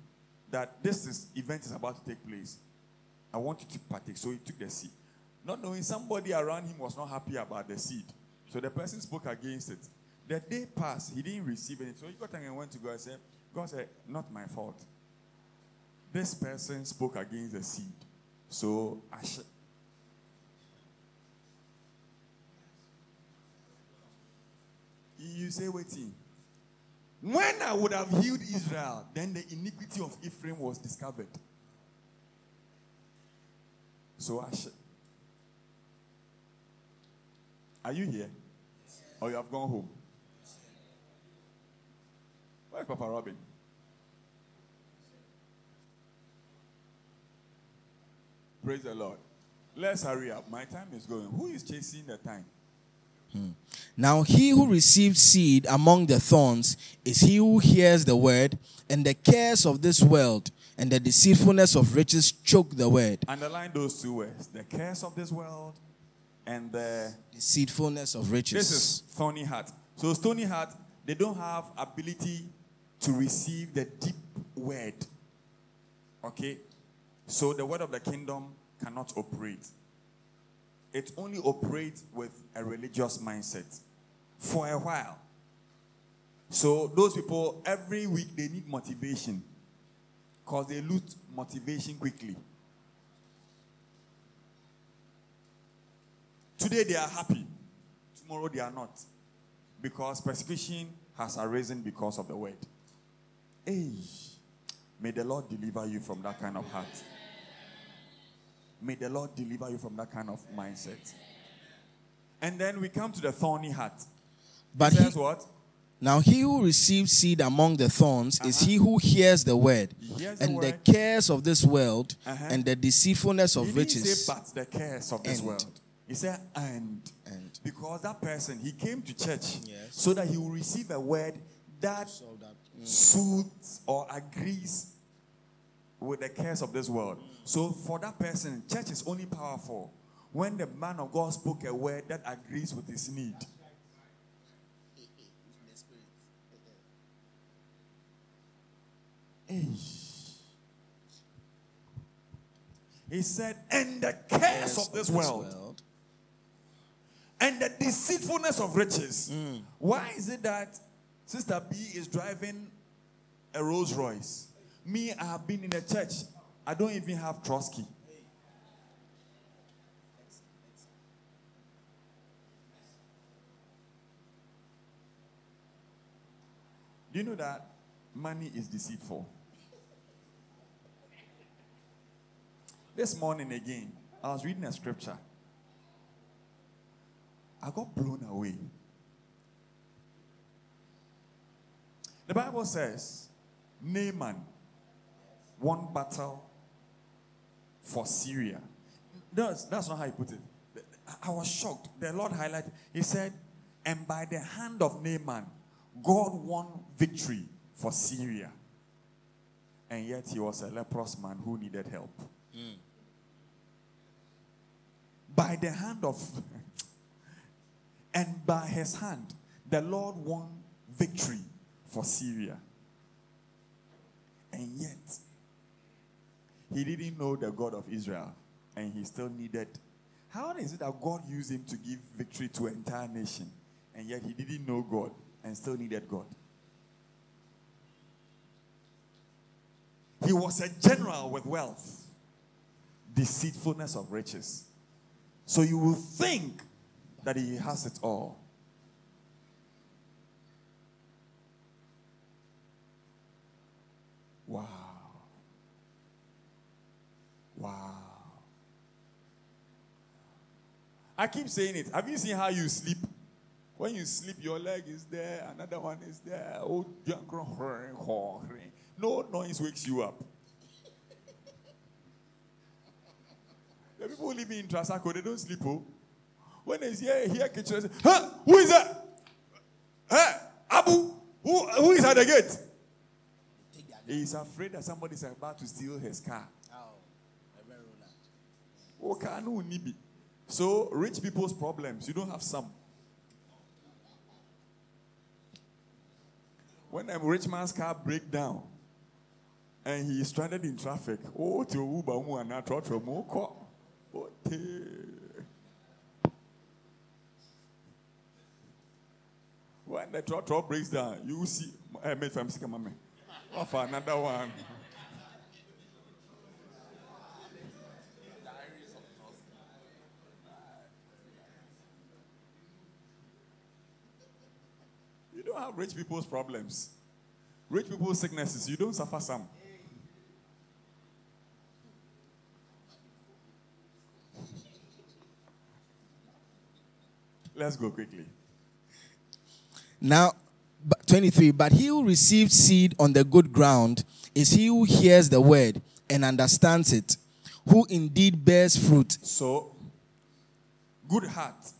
that this is, event is about to take place. I want you to partake. So he took the seed. Not knowing somebody around him was not happy about the seed. So the person spoke against it. The day passed, he didn't receive it. So he got and went to God and said, God said, Not my fault. This person spoke against the seed. So I should. You say, waiting. When I would have healed Israel, then the iniquity of Ephraim was discovered. So I should. Are you here? Or you have gone home? Where's Papa Robin? Praise the Lord. Let's hurry up. My time is going. Who is chasing the time? Hmm. Now, he who receives seed among the thorns is he who hears the word, and the cares of this world and the deceitfulness of riches choke the word. Underline those two words the cares of this world and the deceitfulness of riches. This is thorny heart. So, stony heart, they don't have ability to receive the deep word. Okay? So, the word of the kingdom cannot operate. It only operates with a religious mindset for a while. So, those people, every week, they need motivation because they lose motivation quickly. Today they are happy, tomorrow they are not. Because persecution has arisen because of the word. Hey, may the Lord deliver you from that kind of heart. May the Lord deliver you from that kind of mindset. And then we come to the thorny heart. But he says what? Now he who receives seed among the thorns uh-huh. is he who hears the word, hears and the, the, cares of this world uh-huh. and the deceitfulness of he riches. Say, but the cares of this world. He said, and, and. Because that person, he came to church yes. so that he will receive a word that, so that mm. suits or agrees with the cares of this world. So for that person, church is only powerful when the man of God spoke a word that agrees with his need. He said, and the cares of this world, and the deceitfulness of riches. Mm. Why is it that Sister B is driving a Rolls Royce? Me, I have been in a church. I don't even have Trotsky. Do you know that money is deceitful? This morning again, I was reading a scripture. I got blown away. The Bible says Naaman won battle for Syria. That's, that's not how he put it. I was shocked. The Lord highlighted. He said, and by the hand of Naaman, God won victory for Syria. And yet he was a leprous man who needed help. Mm by the hand of. And by his hand, the Lord won victory for Syria. And yet, he didn't know the God of Israel, and he still needed. How is it that God used him to give victory to an entire nation, and yet he didn't know God and still needed God? He was a general with wealth, deceitfulness of riches. So you will think that he has it all. Wow. Wow. I keep saying it. Have you seen how you sleep? When you sleep, your leg is there, another one is there. Oh, no noise wakes you up. the people living in Trasacco, they don't sleep. Oh. When they hear, hear kitchen, say, huh? Who is that? Huh? Abu? Who, who is at the gate? He is afraid that somebody is about to steal his car. Oh, so, rich people's problems, you don't have some. When a rich man's car break down and he stranded in traffic, oh, to Uber, when the trotro breaks down, you see, hey, mate, I'm sick of my man. For another one. You don't have rich people's problems. Rich people's sicknesses, you don't suffer some. Let's go quickly. Now, 23 But he who receives seed on the good ground is he who hears the word and understands it, who indeed bears fruit. So, good heart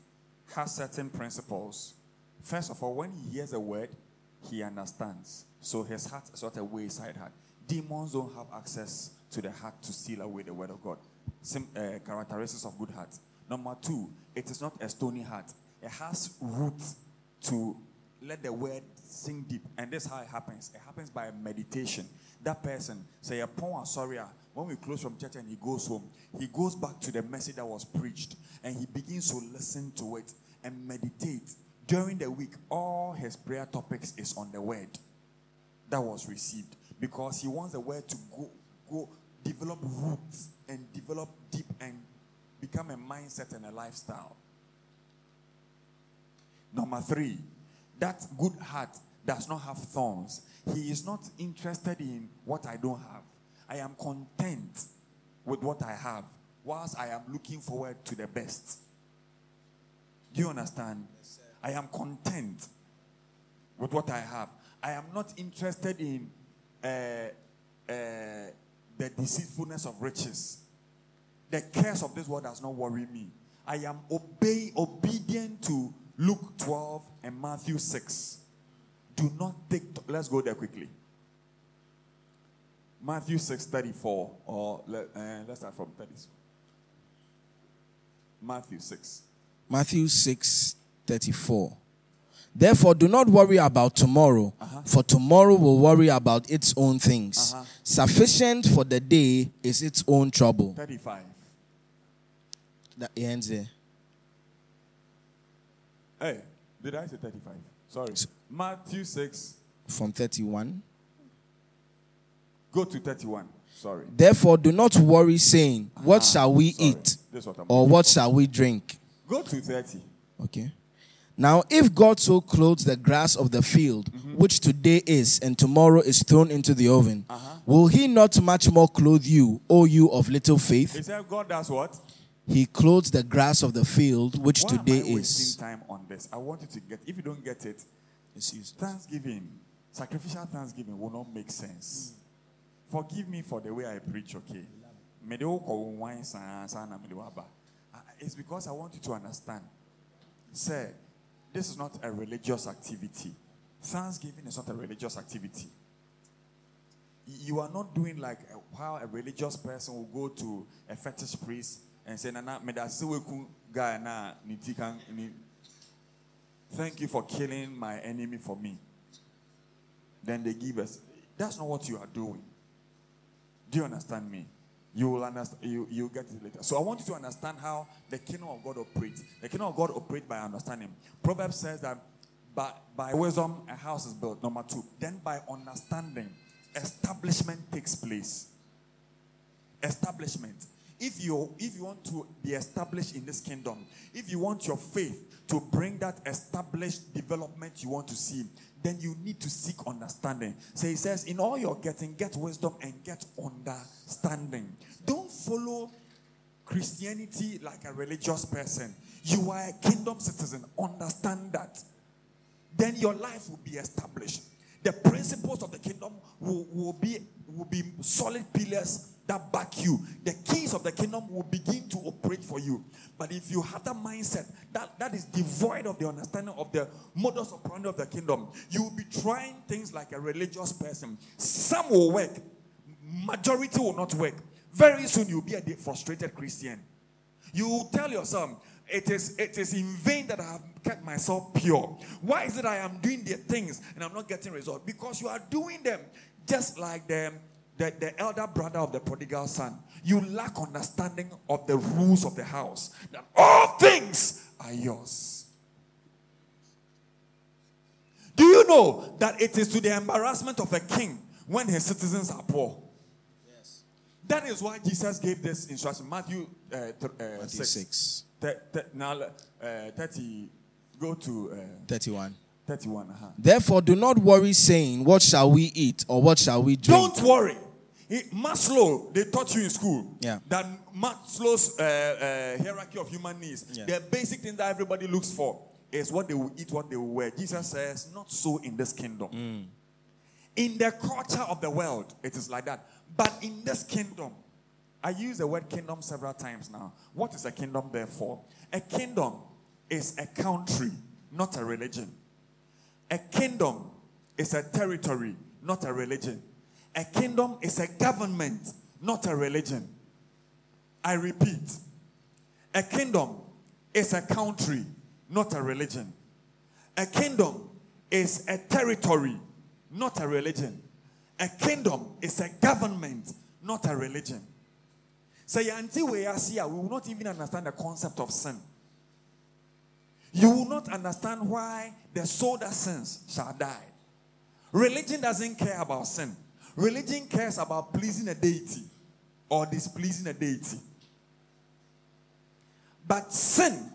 has certain principles. First of all, when he hears a word, he understands. So his heart is not a wayside heart. Demons don't have access to the heart to steal away the word of God. Some uh, characteristics of good heart. Number two, it is not a stony heart. It has roots to let the word sink deep. And this how it happens. It happens by meditation. That person, say a poem sorry, ah, when we close from church and he goes home, he goes back to the message that was preached and he begins to listen to it and meditate. During the week, all his prayer topics is on the word that was received because he wants the word to go, go develop roots and develop deep and become a mindset and a lifestyle. Number three, that good heart does not have thorns. He is not interested in what I don't have. I am content with what I have, whilst I am looking forward to the best. Do you understand? Yes, I am content with what I have. I am not interested in uh, uh, the deceitfulness of riches. The curse of this world does not worry me. I am obey, obedient to Luke 12 and Matthew 6. Do not take, let's go there quickly. Matthew 6 34, or let, uh, let's start from 30. Matthew 6. Matthew 6 34. Therefore, do not worry about tomorrow, uh-huh. for tomorrow will worry about its own things. Uh-huh. Sufficient for the day is its own trouble. 35. That ends there. Hey, did I say 35? Sorry. Matthew 6. From 31. Go to 31. Sorry. Therefore, do not worry, saying, What ah, shall we sorry. eat? What or what shall we drink? Go to 30. Okay. Now, if God so clothes the grass of the field, mm-hmm. which today is and tomorrow is thrown into the oven, uh-huh. will He not much more clothe you, O you of little faith? He said, God does what? He clothes the grass of the field, which Why today am I is. time on this. I want you to get. If you don't get it. Thanksgiving, sacrificial thanksgiving will not make sense. Mm. Forgive me for the way I preach. Okay, it's because I want you to understand. Say, this is not a religious activity. Thanksgiving is not a religious activity. You are not doing like how a religious person will go to a fetish priest and say, Nana, me da se weku guy na ni ti kan ni. Thank you for killing my enemy for me. Then they give us. That's not what you are doing. Do you understand me? You will understand. You you get it later. So I want you to understand how the kingdom of God operates. The kingdom of God operates by understanding. Proverbs says that by, by wisdom a house is built. Number two. Then by understanding, establishment takes place. Establishment. If you if you want to be established in this kingdom, if you want your faith to bring that established development you want to see, then you need to seek understanding. So he says, in all you're getting, get wisdom and get understanding. Don't follow Christianity like a religious person. You are a kingdom citizen. Understand that. Then your life will be established. The principles of the kingdom will, will, be, will be solid pillars that back you. The keys of the kingdom will begin to operate for you. But if you have that mindset that, that is devoid of the understanding of the modus operandi of the kingdom, you will be trying things like a religious person. Some will work, majority will not work. Very soon you'll be a frustrated Christian. You will tell yourself, it is, it is in vain that I have kept myself pure. Why is it I am doing the things and I'm not getting results? Because you are doing them just like them the, the elder brother of the prodigal son, you lack understanding of the rules of the house. That all things are yours. Do you know that it is to the embarrassment of a king when his citizens are poor? Yes. That is why Jesus gave this instruction. Matthew, uh, th- uh, Matthew 6. 6. Th- th- now, uh, 30, go to uh, 31. 31. Uh-huh. Therefore, do not worry, saying, What shall we eat or what shall we drink? Don't worry. Maslow, they taught you in school yeah. that Maslow's uh, uh, hierarchy of human needs, yeah. the basic thing that everybody looks for is what they will eat, what they will wear. Jesus says, not so in this kingdom. Mm. In the culture of the world, it is like that. But in this kingdom, I use the word kingdom several times now. What is a kingdom, therefore? A kingdom is a country, not a religion. A kingdom is a territory, not a religion. A kingdom is a government, not a religion. I repeat, a kingdom is a country, not a religion. A kingdom is a territory, not a religion. A kingdom is a government, not a religion. Say until we are here, we will not even understand the concept of sin. You will not understand why the soul that sins shall die. Religion doesn't care about sin. Religion cares about pleasing a deity or displeasing a deity. But sin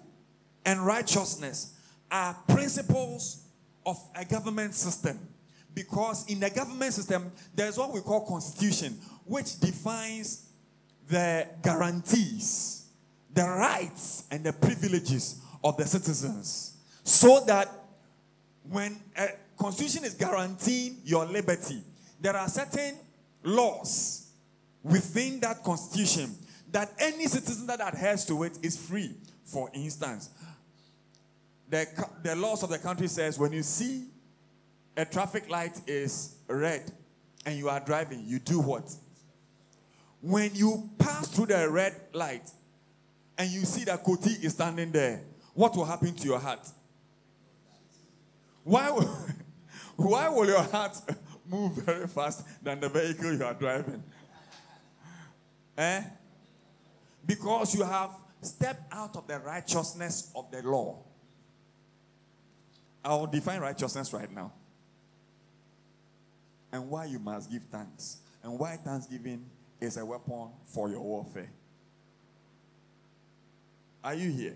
and righteousness are principles of a government system. Because in the government system, there's what we call constitution, which defines the guarantees, the rights, and the privileges of the citizens. So that when a constitution is guaranteeing your liberty, there are certain laws within that constitution that any citizen that adheres to it is free. For instance, the, the laws of the country says when you see a traffic light is red and you are driving, you do what? When you pass through the red light and you see that Koti is standing there, what will happen to your heart? Why, why will your heart move very fast than the vehicle you are driving. eh? Because you have stepped out of the righteousness of the law. I will define righteousness right now. And why you must give thanks. And why thanksgiving is a weapon for your warfare. Are you here?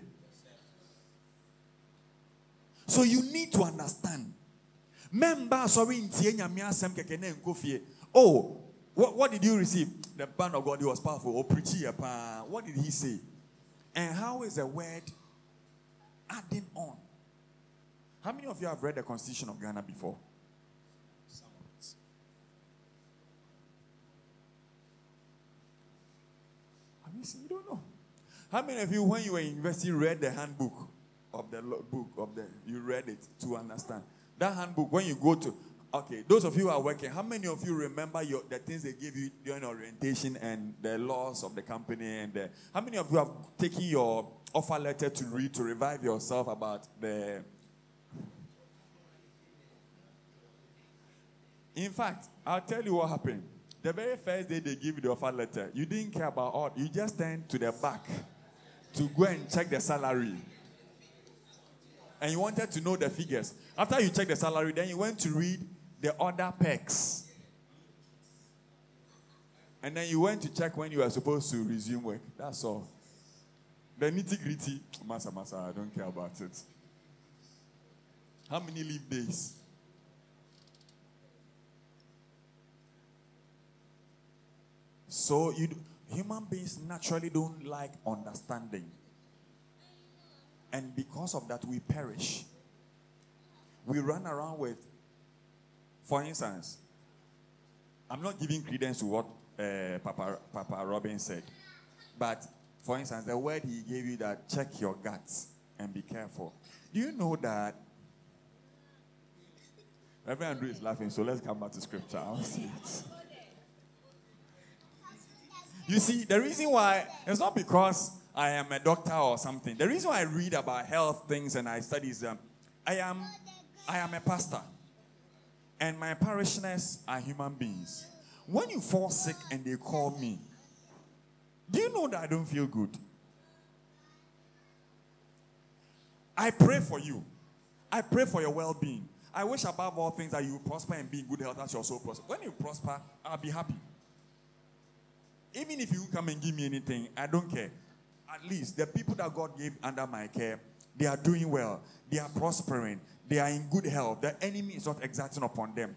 So you need to understand Member, sorry, Oh, what, what did you receive? The man of God, he was powerful. Oh, preachy, what did he say? And how is the word adding on? How many of you have read the Constitution of Ghana before? You seen? You don't know. How many of you, when you were in university, read the handbook of the book of the? You read it to understand. That handbook, when you go to, okay, those of you who are working, how many of you remember your, the things they gave you during orientation and the laws of the company? And the, how many of you have taken your offer letter to read to revive yourself about the. In fact, I'll tell you what happened. The very first day they give you the offer letter, you didn't care about all. You just turned to the back to go and check the salary. And you wanted to know the figures. After you check the salary, then you went to read the other perks. And then you went to check when you were supposed to resume work. That's all. The nitty gritty, massa massa, I don't care about it. How many leave days? So you human beings naturally don't like understanding. And because of that, we perish. We run around with, for instance, I'm not giving credence to what uh, Papa, Papa Robin said, but for instance, the word he gave you that check your guts and be careful. Do you know that? Reverend Andrew is laughing, so let's come back to scripture. I'll see it. You see, the reason why it's not because I am a doctor or something. The reason why I read about health things and I study them, I am, I am a pastor, and my parishioners are human beings. When you fall sick and they call me, do you know that I don't feel good? I pray for you. I pray for your well-being. I wish above all things that you prosper and be in good health as your soul prosper. When you prosper, I'll be happy. Even if you come and give me anything, I don't care. At least the people that God gave under my care, they are doing well. They are prospering. They are in good health. The enemy is not exacting upon them.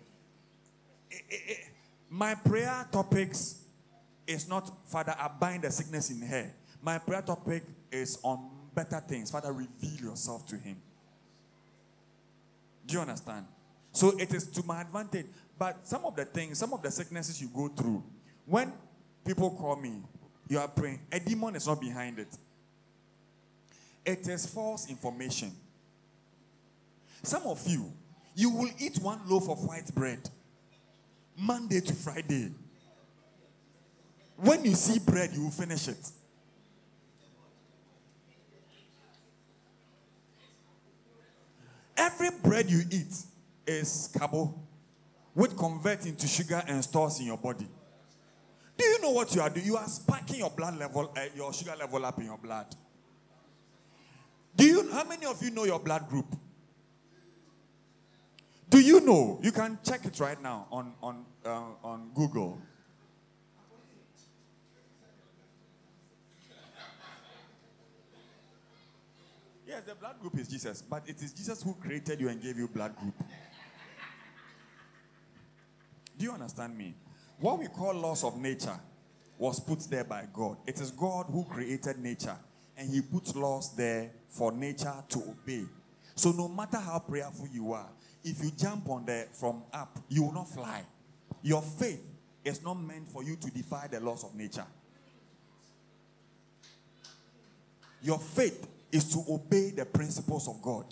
Eh, eh, eh, my prayer topics is not, Father, I bind the sickness in her. My prayer topic is on better things. Father, reveal yourself to him. Do you understand? So it is to my advantage. But some of the things, some of the sicknesses you go through, when people call me, you are praying, a demon is not behind it. It is false information. Some of you, you will eat one loaf of white bread Monday to Friday. When you see bread, you will finish it. Every bread you eat is carbo, which converts into sugar and stores in your body. Do you know what you are doing? You are spiking your blood level, uh, your sugar level up in your blood. Do you? How many of you know your blood group? Do you know? You can check it right now on on uh, on Google. Yes, the blood group is Jesus, but it is Jesus who created you and gave you blood group. Do you understand me? What we call laws of nature was put there by God. It is God who created nature, and He puts laws there for nature to obey. So no matter how prayerful you are, if you jump on there from up, you will not fly. Your faith is not meant for you to defy the laws of nature. Your faith is to obey the principles of God.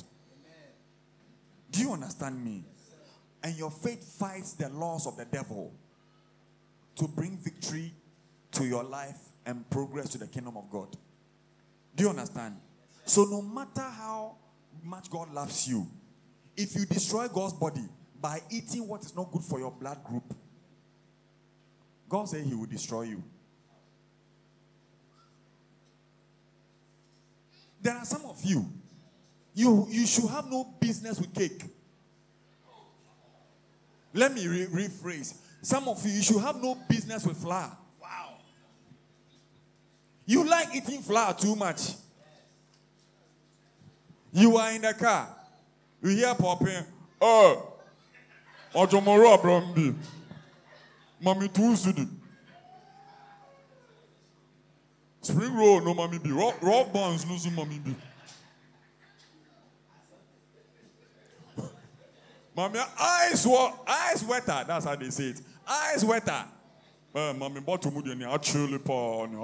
Do you understand me? And your faith fights the laws of the devil to bring victory to your life and progress to the kingdom of God. Do you understand? So, no matter how much God loves you, if you destroy God's body by eating what is not good for your blood group, God said He will destroy you. There are some of you, you, you should have no business with cake. Let me re- rephrase. Some of you, you should have no business with flour. Wow. You like eating flour too much. You are in the car. You hear popping. Oh, Ojomoro Abrambi. Mommy Tuesday. Spring roll, no mommy be. Rock, rock buns, no so mommy be. Mommy, eyes, eyes wetter. That's how they say it. Eyes wetter. Eh, mommy, but to mudi ni achuli pa, ni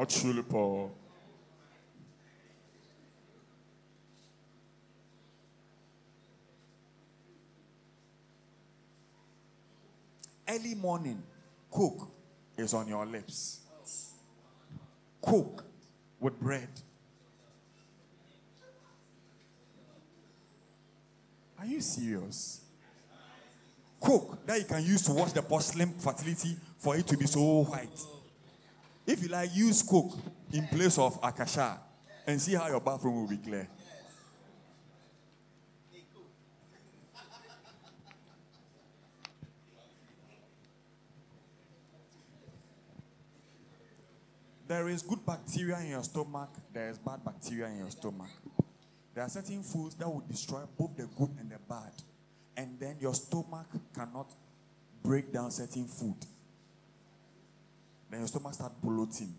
Early morning, cook is on your lips. Cook with bread. Are you serious? coke that you can use to wash the porcelain fertility for it to be so white. If you like, use coke in place of akasha and see how your bathroom will be clear. There is good bacteria in your stomach, there is bad bacteria in your stomach. There are certain foods that will destroy both the good and the bad. And then your stomach cannot break down certain food. Then your stomach start bloating.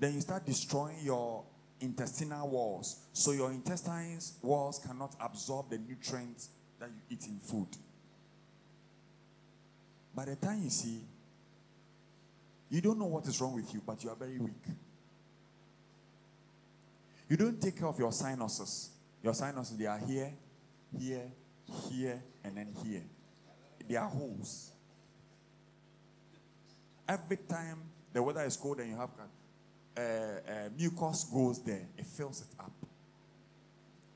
Then you start destroying your intestinal walls. So your intestines walls cannot absorb the nutrients that you eat in food. By the time you see, you don't know what is wrong with you, but you are very weak. You don't take care of your sinuses. Your sinuses, they are here, here, here, and then here. They are holes. Every time the weather is cold and you have uh, uh, mucus goes there, it fills it up.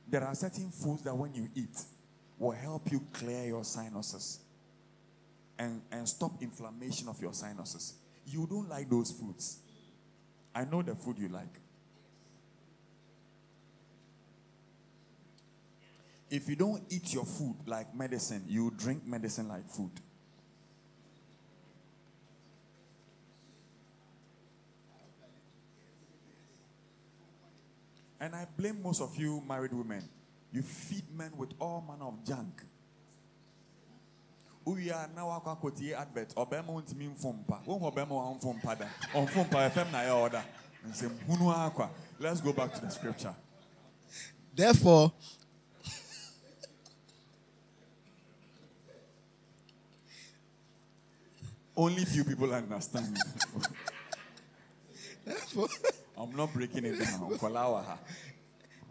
There are certain foods that when you eat will help you clear your sinuses and, and stop inflammation of your sinuses. You don't like those foods. I know the food you like. If you don't eat your food like medicine, you drink medicine like food. And I blame most of you married women. You feed men with all manner of junk. We are now a quote advert. Obama won't mean fumpa. Won't Obama on da. FM na order. Say, Let's go back to the scripture. Therefore, only few people understand. therefore, I'm not breaking it down.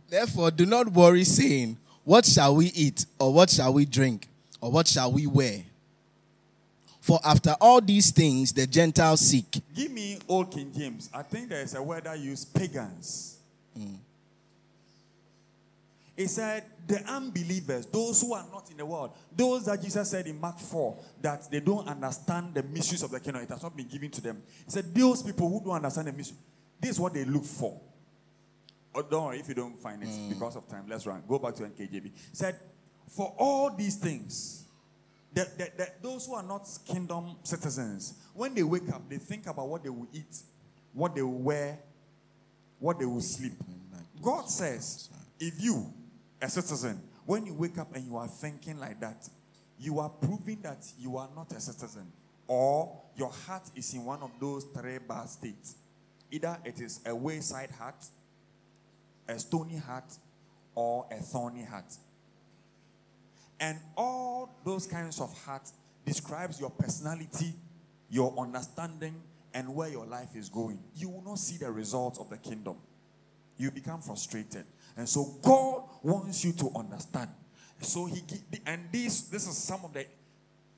therefore, do not worry, saying, What shall we eat, or what shall we drink, or what shall we wear? For after all these things the Gentiles seek. Give me Old King James. I think there is a word that use pagans. Mm. He said, the unbelievers, those who are not in the world, those that Jesus said in Mark 4 that they don't understand the mysteries of the kingdom, it has not been given to them. He said, those people who don't understand the mystery, this is what they look for. Oh, don't worry if you don't find it mm. because of time. Let's run. Go back to NKJV. He said, for all these things, the, those who are not kingdom citizens, when they wake up, they think about what they will eat, what they will wear, what they will sleep. God says, if you a citizen, when you wake up and you are thinking like that, you are proving that you are not a citizen or your heart is in one of those three bad states. Either it is a wayside heart, a stony heart, or a thorny heart. And all those kinds of heart describes your personality, your understanding, and where your life is going. You will not see the results of the kingdom. You become frustrated. And so God wants you to understand. So he and this this is some of the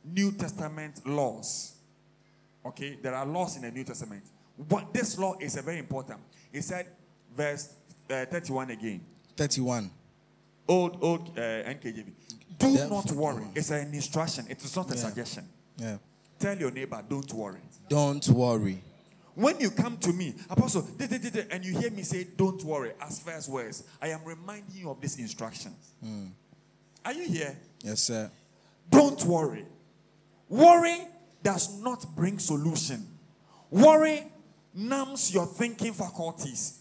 New Testament laws. Okay, there are laws in the New Testament. But this law is a very important. He said, verse uh, 31 again. 31. Old old uh, NKJV. Do not worry. It's an instruction. It is not a Yeah. suggestion. Yeah. Tell your neighbor, don't worry. Don't worry. When you come to me, Apostle, and you hear me say, Don't worry, as first words, I am reminding you of this instruction. Hmm. Are you here? Yes, sir. Don't worry. Worry does not bring solution. Worry numbs your thinking faculties.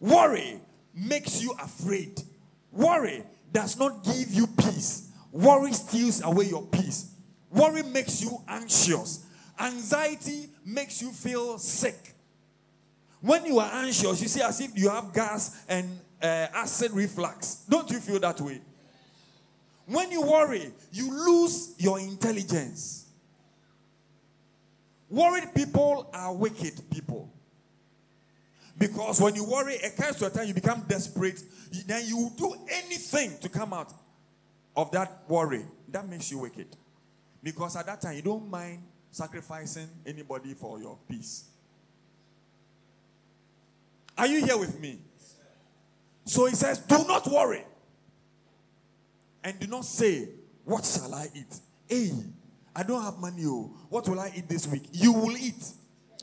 Worry makes you afraid. Worry does not give you peace. Worry steals away your peace. Worry makes you anxious. Anxiety makes you feel sick. When you are anxious, you see as if you have gas and uh, acid reflux. Don't you feel that way? When you worry, you lose your intelligence. Worried people are wicked people. Because when you worry, it comes to a time you become desperate, then you do anything to come out of that worry. That makes you wicked. Because at that time, you don't mind sacrificing anybody for your peace. Are you here with me? So he says, Do not worry. And do not say, What shall I eat? Hey, I don't have money. Oh, what will I eat this week? You will eat.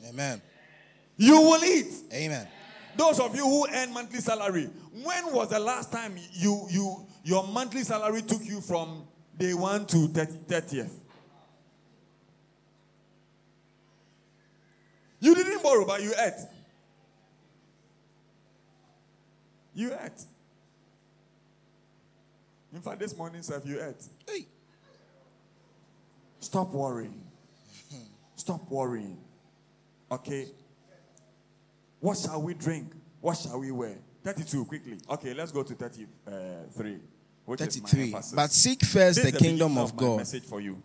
Amen. You will eat. Amen. Those of you who earn monthly salary, when was the last time you you your monthly salary took you from day one to 30, 30th? You didn't borrow, but you ate. You ate. In fact, this morning, sir, you ate. Hey. Stop worrying. Stop worrying. Okay? What shall we drink? What shall we wear? 32, quickly. Okay, let's go to 33. Uh, which is my 33. But seek first the is kingdom of my God. message for you.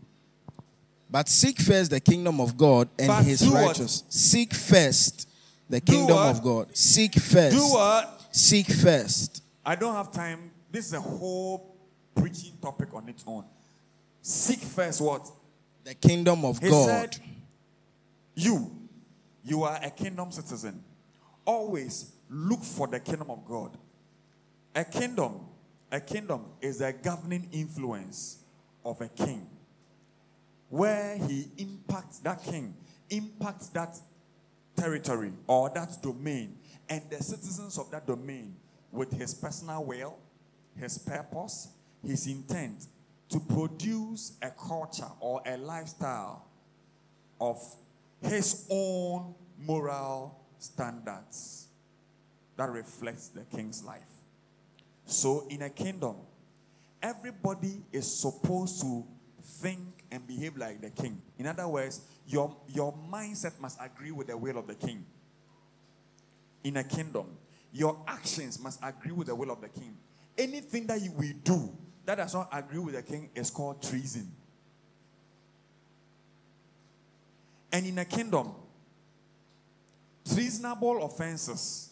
But seek first the kingdom of God and But his righteousness. Seek first the Do kingdom what? of God. Seek first. Do what? Seek first. I don't have time. This is a whole preaching topic on its own. Seek first what? The kingdom of He God. said, You, you are a kingdom citizen. Always look for the kingdom of God. A kingdom, a kingdom is a governing influence of a king. Where he impacts that king, impacts that territory or that domain, and the citizens of that domain with his personal will, his purpose, his intent to produce a culture or a lifestyle of his own moral standards that reflects the king's life. So, in a kingdom, everybody is supposed to think and behave like the king. In other words, your, your mindset must agree with the will of the king. In a kingdom, your actions must agree with the will of the king. Anything that you, will do that does not agree with the king is called treason. And in a kingdom, treasonable offenses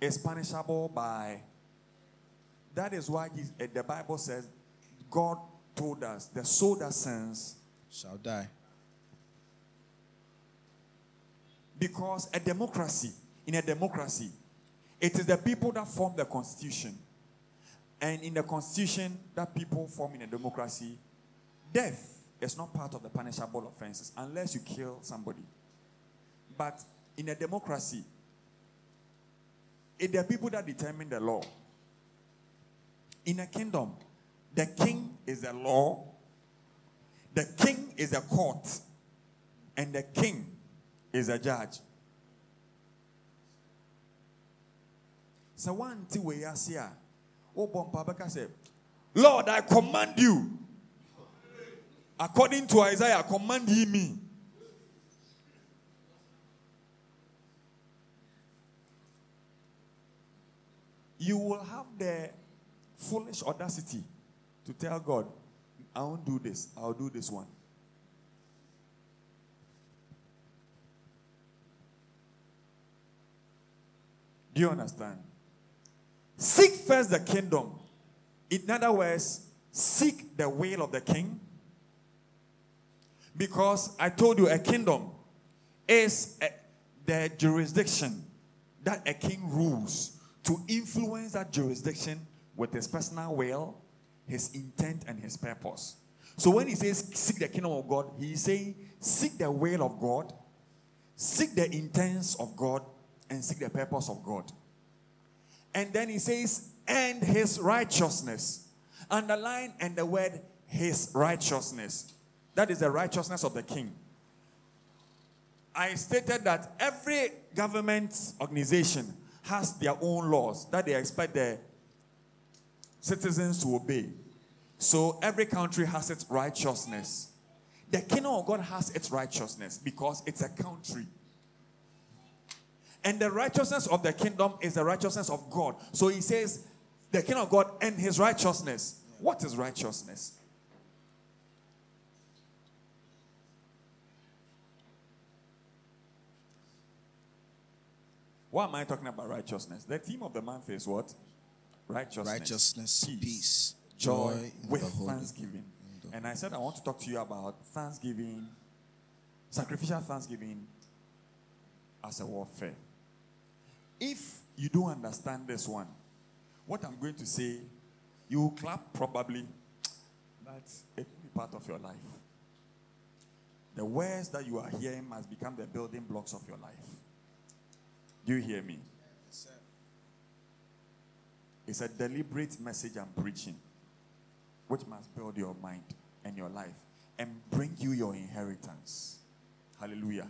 is punishable by. That is why eh, the Bible says God told us the soul that sins Shall die. because a democracy, in a democracy, it is the people that form the constitution. And in the constitution that people form in a democracy, death is not part of the punishable offenses unless you kill somebody. But in a democracy, it's the people that determine the law. In a kingdom, the king is the law, the king is the court, and the king is a judge. So one thing we are here, oh Bompabaka said, Lord, I command you. According to Isaiah, command ye me. You will have the foolish audacity to tell God, I won't do this, I'll do this one. Do you understand? Seek first the kingdom. In other words, seek the will of the king. Because I told you a kingdom is a- the jurisdiction that a king rules to influence that jurisdiction with his personal will, his intent, and his purpose. So when he says seek the kingdom of God, he is saying seek the will of God, seek the intents of God, and seek the purpose of God. And then he says, and his righteousness. Underline and the word his righteousness. That is the righteousness of the king. I stated that every government organization has their own laws that they expect their citizens to obey. So every country has its righteousness. The kingdom of God has its righteousness because it's a country. And the righteousness of the kingdom is the righteousness of God. So he says, the kingdom of God and his righteousness. What is righteousness? Why am I talking about righteousness? The theme of the month is what? Righteousness. Righteousness, peace, joy, joy with thanksgiving. And I said I want to talk to you about thanksgiving, sacrificial thanksgiving as a warfare. If you don't understand this one, what I'm going to say, you will clap probably, But it will be part of your life. The words that you are hearing must become the building blocks of your life. Do you hear me? It's a deliberate message I'm preaching, which must build your mind and your life and bring you your inheritance. Hallelujah.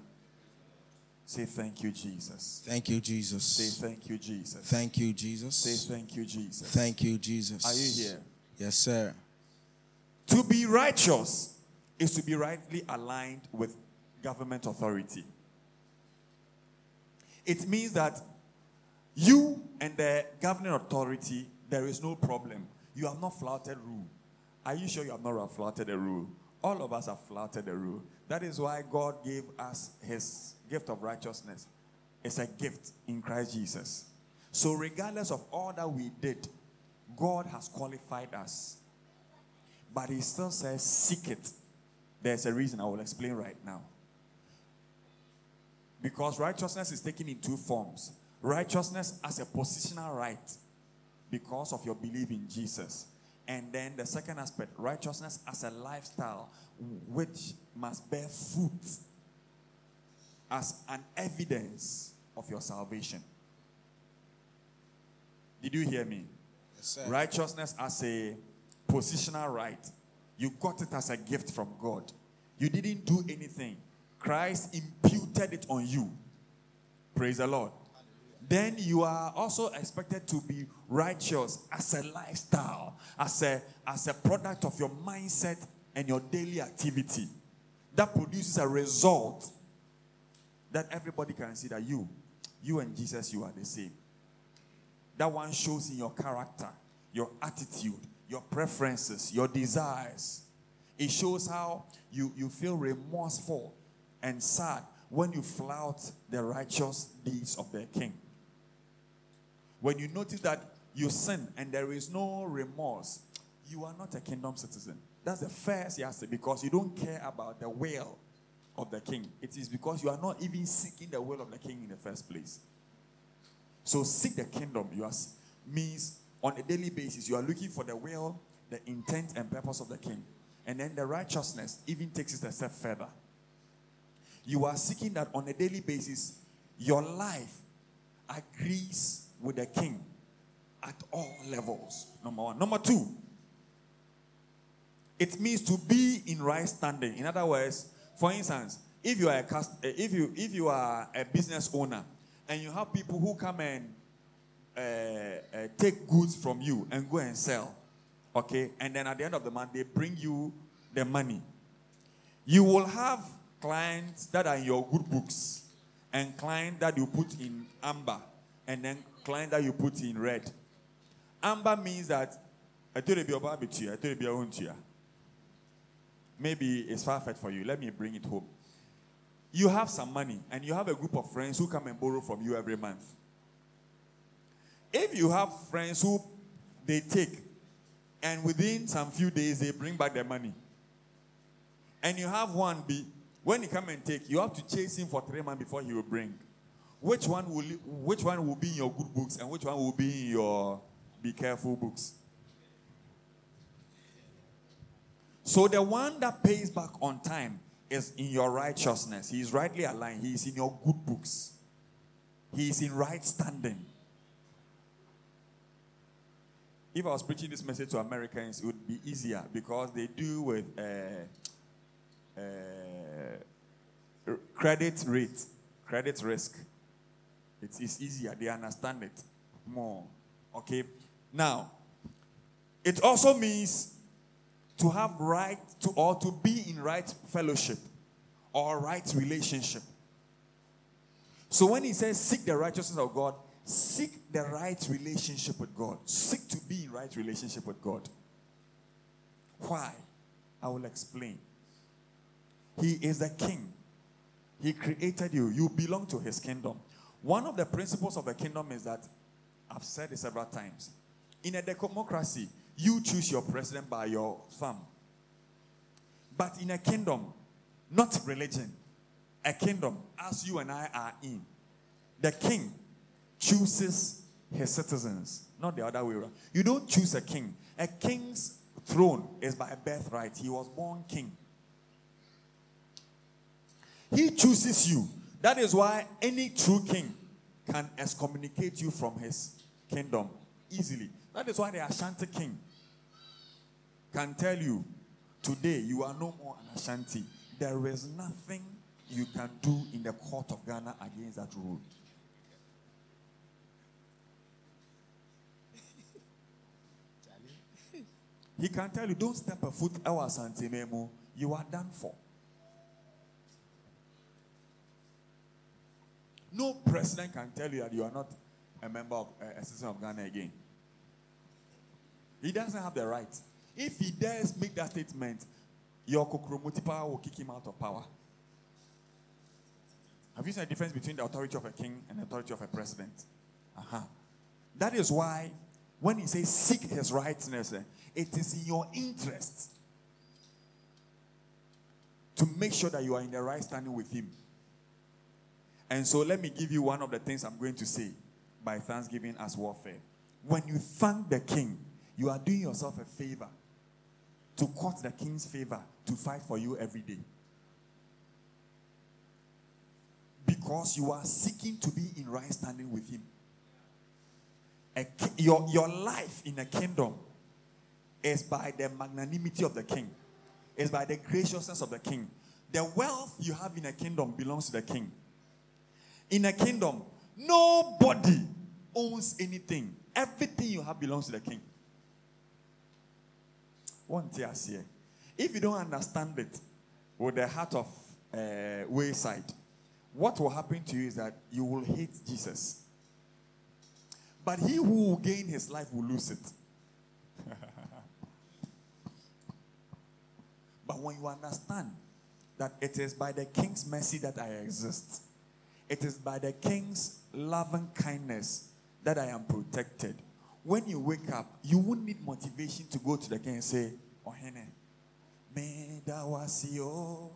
Say thank you, Jesus. Thank you, Jesus. Say thank you, Jesus. Thank you, Jesus. Say thank you, Jesus. Thank you, Jesus. Are you here? Yes, sir. To be righteous is to be rightly aligned with government authority. It means that you and the governing authority, there is no problem. You have not flouted rule. Are you sure you have not flouted a rule? All of us have flouted the rule. That is why God gave us his gift of righteousness. It's a gift in Christ Jesus. So, regardless of all that we did, God has qualified us. But He still says, seek it. There's a reason I will explain right now. Because righteousness is taken in two forms righteousness as a positional right because of your belief in Jesus. And then the second aspect, righteousness as a lifestyle which must bear fruit as an evidence of your salvation. Did you hear me? Yes, Righteousness as a positional right. You got it as a gift from God. You didn't do anything. Christ imputed it on you. Praise the Lord. Then you are also expected to be righteous as a lifestyle, as a, as a product of your mindset and your daily activity. That produces a result that everybody can see that you, you and Jesus, you are the same. That one shows in your character, your attitude, your preferences, your desires. It shows how you, you feel remorseful and sad when you flout the righteous deeds of the king. When you notice that you sin and there is no remorse, you are not a kingdom citizen. That's the first answer because you don't care about the will of the king. It is because you are not even seeking the will of the king in the first place. So seek the kingdom. You are means on a daily basis you are looking for the will, the intent and purpose of the king. And then the righteousness even takes it a step further. You are seeking that on a daily basis your life agrees with the king at all levels. Number 1. Number 2, it means to be in right standing. In other words, for instance, if you are a cust- eh, if you if you are a business owner and you have people who come and uh, uh, take goods from you and go and sell, okay, and then at the end of the month they bring you the money, you will have clients that are in your good books and clients that you put in amber and then clients that you put in red. Amber means that I told you about it I told you Maybe it's fetched for you. Let me bring it home. You have some money and you have a group of friends who come and borrow from you every month. If you have friends who they take and within some few days they bring back their money, and you have one be when he come and take, you have to chase him for three months before he will bring. Which one will which one will be in your good books and which one will be in your be careful books? So the one that pays back on time is in your righteousness. He is rightly aligned. He is in your good books. He is in right standing. If I was preaching this message to Americans, it would be easier because they do with uh, uh, Uh, credit rate, credit risk. It is easier. They understand it more. Okay? Now, it also means to have right to or to be in right fellowship or right relationship. So when he says seek the righteousness of God, seek the right relationship with God. Seek to be in right relationship with God. Why? I will explain. He is the king. He created you. You belong to his kingdom. One of the principles of the kingdom is that I've said it several times. In a democracy, you choose your president by your thumb. But in a kingdom, not religion, a kingdom, as you and I are in, the king chooses his citizens, not the other way around. You don't choose a king. A king's throne is by birthright. He was born king. He chooses you. That is why any true king can excommunicate you from his kingdom easily. That is why the Ashanti king can tell you today you are no more an Ashanti. There is nothing you can do in the court of Ghana against that rule. He can tell you, don't step a foot our Asante Memo. You are done for. No president can tell you that you are not a member of uh, a citizen of Ghana again. He doesn't have the right. If he dares make that statement, your Kokromoti power will kick him out of power. Have you seen the difference between the authority of a king and the authority of a president? Uh-huh. That is why when he says seek his righteousness, eh, it is in your interest to make sure that you are in the right standing with him. And so let me give you one of the things I'm going to say by thanksgiving as warfare. When you thank the king, you are doing yourself a favor to court the king's favor to fight for you every day. Because you are seeking to be in right standing with him. Your, your life in a kingdom is by the magnanimity of the king, is by the graciousness of the king. The wealth you have in a kingdom belongs to the king. In a kingdom, nobody owns anything. Everything you have belongs to the king. One tear here. If you don't understand it with the heart of uh, wayside, what will happen to you is that you will hate Jesus. But he who will gain his life will lose it. but when you understand that it is by the king's mercy that I exist, it is by the king's loving kindness that I am protected. When you wake up, you won't need motivation to go to the king and say, Oh, Hene, me dawasi o,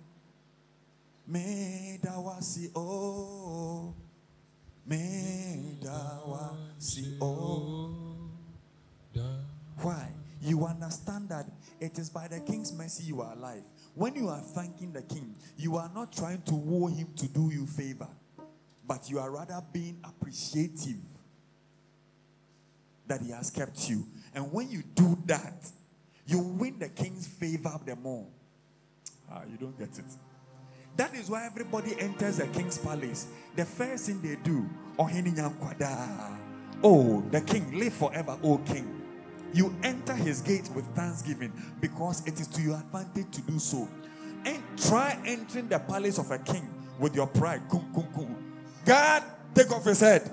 me dawasi o, me dawasi o. Why? You understand that it is by the king's mercy you are alive. When you are thanking the king, you are not trying to woo him to do you favor but you are rather being appreciative that he has kept you. And when you do that, you win the king's favor the more. Ah, you don't get it. That is why everybody enters the king's palace. The first thing they do, oh, the king, live forever, oh king. You enter his gate with thanksgiving because it is to your advantage to do so. And try entering the palace of a king with your pride. God, take off his head.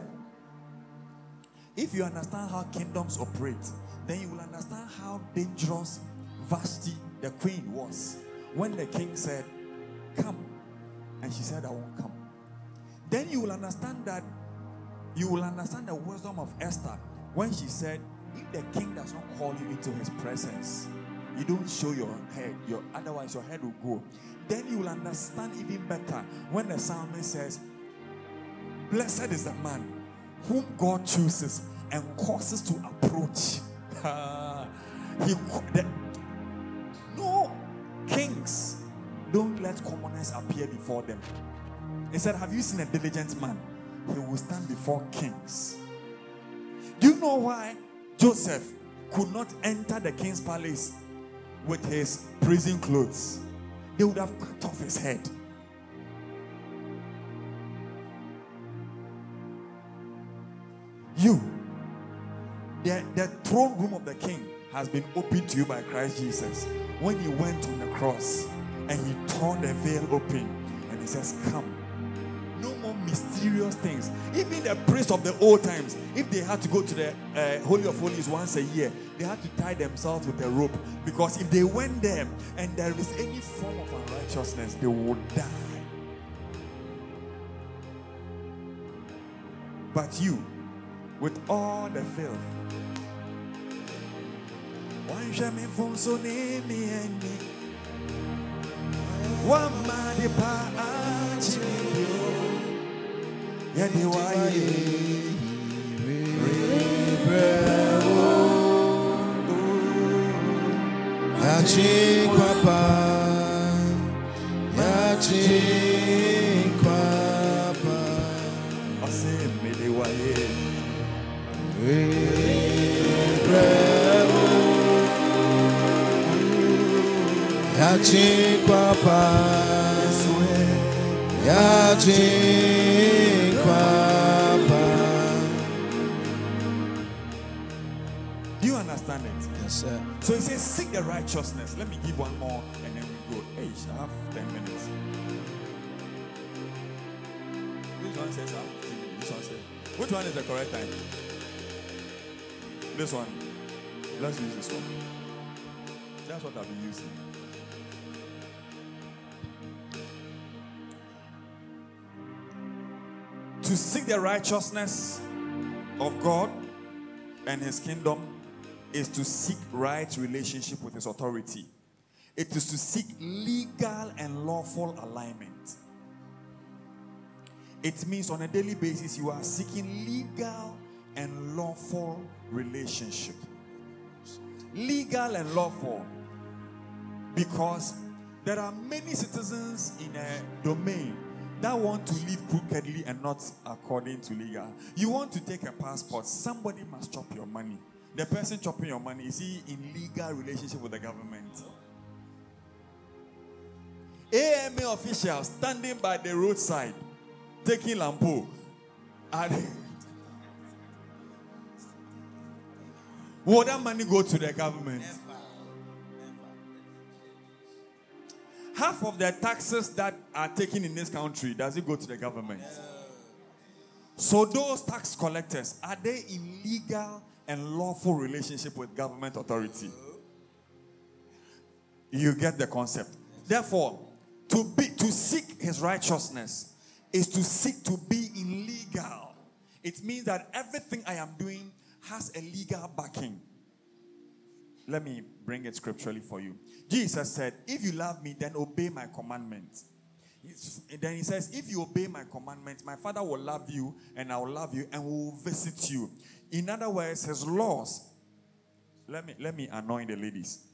If you understand how kingdoms operate, then you will understand how dangerous Vashti, the queen, was. When the king said, Come, and she said, I won't come. Then you will understand that you will understand the wisdom of Esther when she said, If the king does not call you into his presence, you don't show your head, your otherwise your head will go. Then you will understand even better when the psalmist says, Blessed is the man whom God chooses and causes to approach. he, the, no kings don't let commoners appear before them. He said, Have you seen a diligent man? He will stand before kings. Do you know why Joseph could not enter the king's palace with his prison clothes? They would have cut off his head. You, the, the throne room of the king has been opened to you by Christ Jesus. When he went on the cross and he torn the veil open and he says, Come. No more mysterious things. Even the priests of the old times, if they had to go to the uh, Holy of Holies once a year, they had to tie themselves with a rope because if they went there and there is any form of unrighteousness, they would die. But you, with all the filth. One jamais font sonner mes ennemis. One man pa oh? achimio. Yadi waye. Yachikwapa. Yachikwapa. Do you understand it? Yes, sir. So he says, seek the righteousness. Let me give one more and then we go. Hey, I have 10 minutes. Which one says I have 15 minutes? This one says. Which one is the correct time? This one. Let's use this one. That's what I'll be using. To seek the righteousness of God and his kingdom is to seek right relationship with his authority. It is to seek legal and lawful alignment. It means on a daily basis you are seeking legal and lawful relationship. Legal and lawful because there are many citizens in a domain that want to live crookedly and not according to legal. You want to take a passport, somebody must chop your money. The person chopping your money is he in legal relationship with the government? AMA officials standing by the roadside taking lampo. And Will that money go to the government? Half of the taxes that are taken in this country, does it go to the government? So those tax collectors, are they in legal and lawful relationship with government authority? You get the concept. Therefore, to be to seek his righteousness is to seek to be in legal. It means that everything I am doing has a legal backing. Let me bring it scripturally for you. Jesus said, If you love me, then obey my commandments. Then he says, If you obey my commandments, my Father will love you, and I will love you, and will visit you. In other words, his laws. Let me let me anoint the ladies.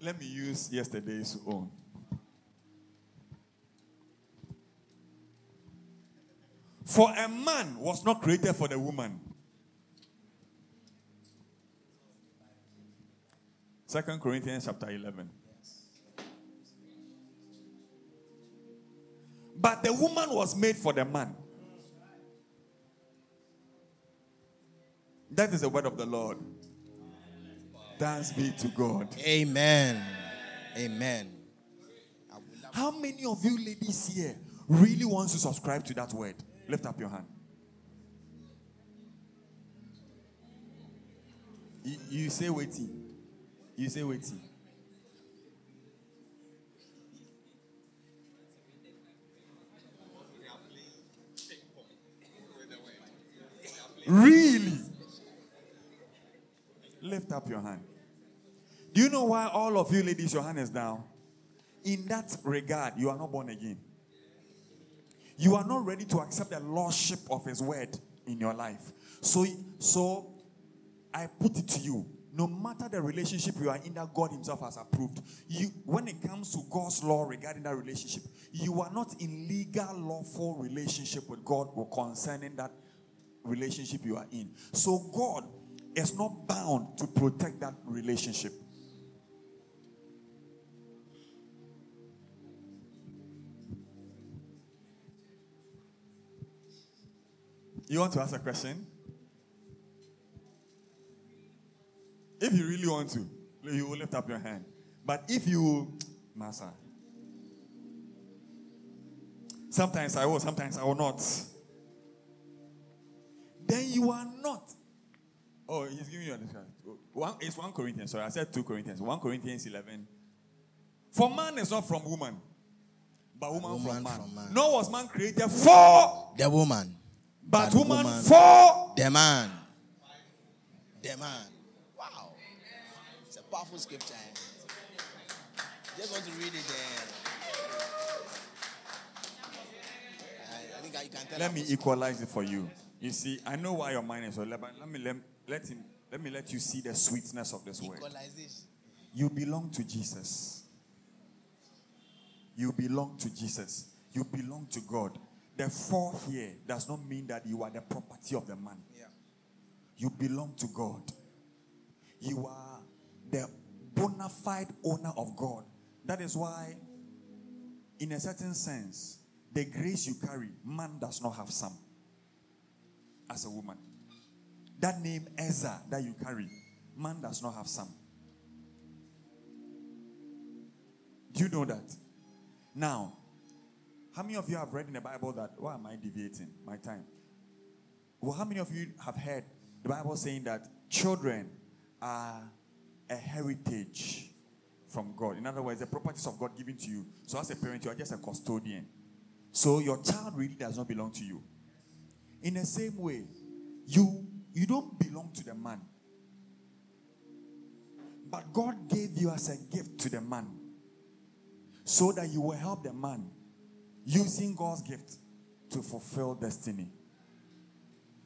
Let me use yesterday's own. For a man was not created for the woman. Second Corinthians chapter 11. But the woman was made for the man. That is the word of the Lord. Thanks be to God. Amen. Amen. How many of you ladies here really want to subscribe to that word? Lift up your hand. You, you say waiting. You say waiting. Really? Lift up your hand. Do you know why all of you ladies, your hand is down? In that regard, you are not born again. You are not ready to accept the lordship of His word in your life. So, so I put it to you. No matter the relationship you are in that God Himself has approved, you when it comes to God's law regarding that relationship, you are not in legal, lawful relationship with God or concerning that relationship you are in. So God is not bound to protect that relationship. You want to ask a question? If you really want to, you will lift up your hand. But if you, Master, sometimes I will, sometimes I will not. Then you are not. Oh, he's giving you a discount. One, it's 1 Corinthians. Sorry, I said 2 Corinthians. 1 Corinthians 11. For man is not from woman, but woman, Woman from, man. from man. Nor was man created for, The woman. But, But woman, woman- for. The man. The man. Wow. It's a powerful scripture. Just want to read it there. I, think I can let me equalize it for you. You see, I know why your mind is so but let me let, let him let me let you see the sweetness of this word. You belong to Jesus. You belong to Jesus. You belong to God. The four here does not mean that you are the property of the man. Yeah. You belong to God. You are the bona fide owner of God. That is why, in a certain sense, the grace you carry, man does not have some as a woman. That name Ezer that you carry, man does not have some. Do you know that? Now, how many of you have read in the Bible that why am I deviating my time? Well, how many of you have heard the Bible saying that children are a heritage from God? In other words, the properties of God given to you. So, as a parent, you are just a custodian. So, your child really does not belong to you. In the same way, you you don't belong to the man. But God gave you as a gift to the man so that you will help the man using God's gift to fulfill destiny.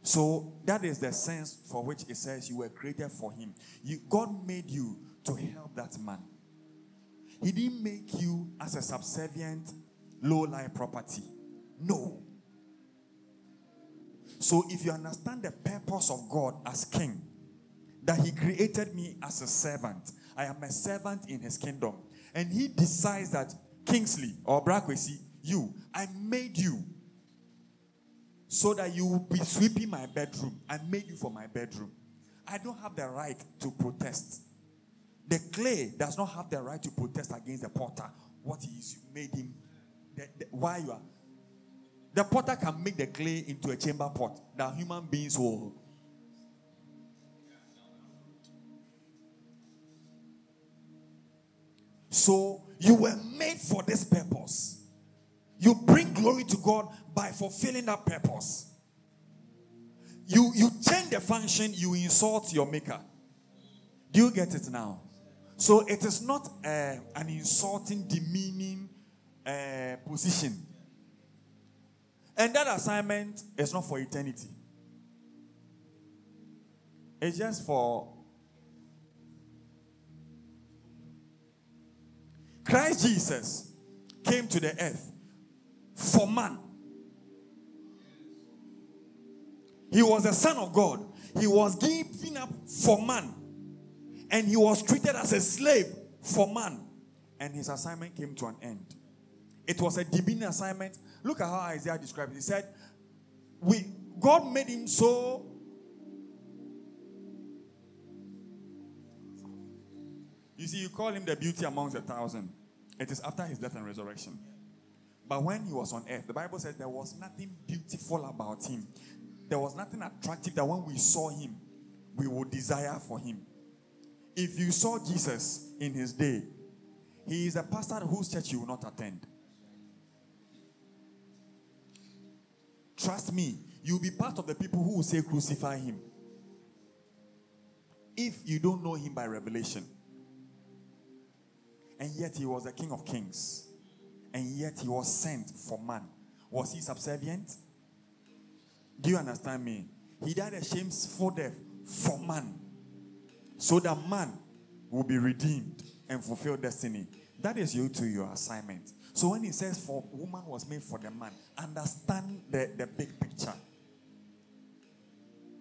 So that is the sense for which it says you were created for him. You, God made you to help that man. He didn't make you as a subservient, low life property. No. So if you understand the purpose of God as king, that he created me as a servant, I am a servant in his kingdom. And he decides that Kingsley or Brakwesi, you, I made you so that you will be sweeping my bedroom. I made you for my bedroom. I don't have the right to protest. The clay does not have the right to protest against the potter. What he is, you made him. The, the, why you are the potter can make the clay into a chamber pot that human beings will. So you were made for this purpose. You bring glory to God by fulfilling that purpose. You you change the function, you insult your maker. Do you get it now? So it is not uh, an insulting, demeaning uh, position. And that assignment is not for eternity. It's just for Christ Jesus came to the earth for man. He was the Son of God. He was given up for man. And he was treated as a slave for man. And his assignment came to an end. It was a divine assignment Look at how Isaiah described it. He said, We God made him so You see, you call him the beauty amongst a thousand. It is after his death and resurrection. But when he was on earth, the Bible says there was nothing beautiful about him. There was nothing attractive that when we saw him, we would desire for him. If you saw Jesus in his day, he is a pastor whose church you will not attend. Trust me, you'll be part of the people who will say, Crucify him. If you don't know him by revelation. And yet he was the King of Kings. And yet he was sent for man. Was he subservient? Do you understand me? He died a shameful death for man. So that man will be redeemed and fulfill destiny. That is you to your assignment. So when he says for woman was made for the man, understand the, the big picture.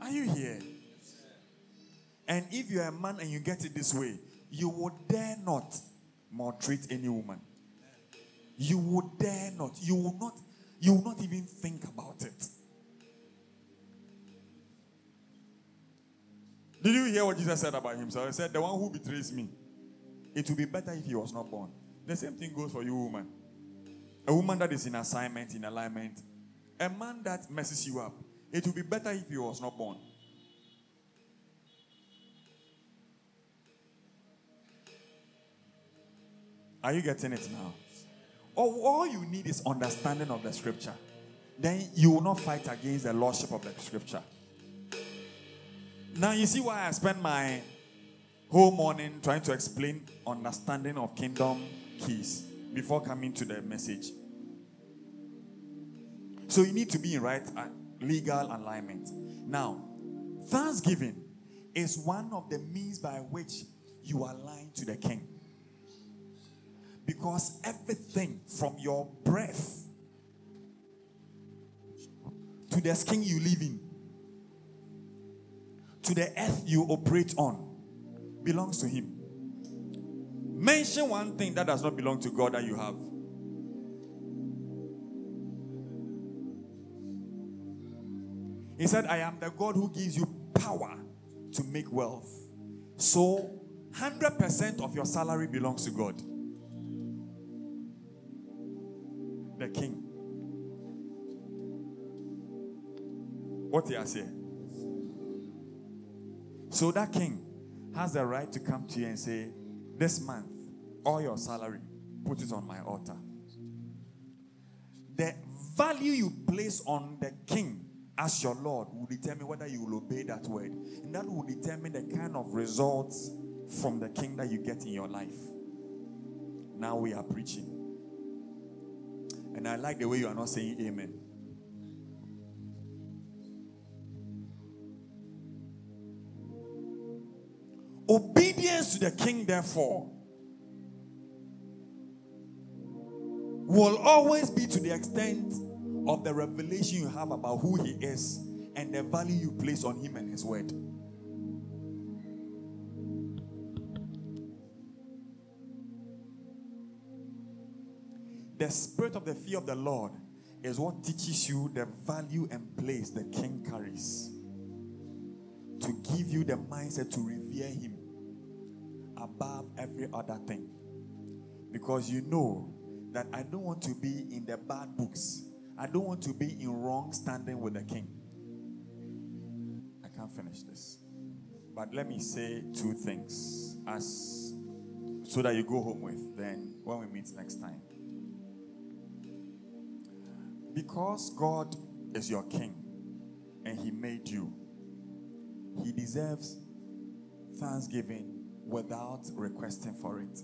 Are you here? And if you're a man and you get it this way, you would dare not maltreat any woman. You would dare not. You will not. You will not even think about it. Did you hear what Jesus said about himself? He said, "The one who betrays me, it would be better if he was not born." The same thing goes for you, woman. A woman that is in assignment, in alignment, a man that messes you up. It would be better if he was not born. Are you getting it now? All, you need is understanding of the scripture. Then you will not fight against the lordship of the scripture. Now you see why I spend my whole morning trying to explain understanding of kingdom keys before coming to the message. So you need to be in right legal alignment. Now, thanksgiving is one of the means by which you align to the king. Because everything from your breath to the skin you live in, to the earth you operate on, belongs to Him. Mention one thing that does not belong to God that you have. He said, I am the God who gives you power to make wealth. So, 100% of your salary belongs to God. The king. What he has here. So that king has the right to come to you and say, This month, all your salary, put it on my altar. The value you place on the king as your Lord will determine whether you will obey that word. And that will determine the kind of results from the king that you get in your life. Now we are preaching. And I like the way you are not saying amen. Obedience to the king, therefore, will always be to the extent of the revelation you have about who he is and the value you place on him and his word. The spirit of the fear of the Lord is what teaches you the value and place the king carries to give you the mindset to revere him above every other thing. Because you know that I don't want to be in the bad books, I don't want to be in wrong standing with the king. I can't finish this. But let me say two things as so that you go home with then when we meet next time. Because God is your king and he made you, he deserves thanksgiving without requesting for it.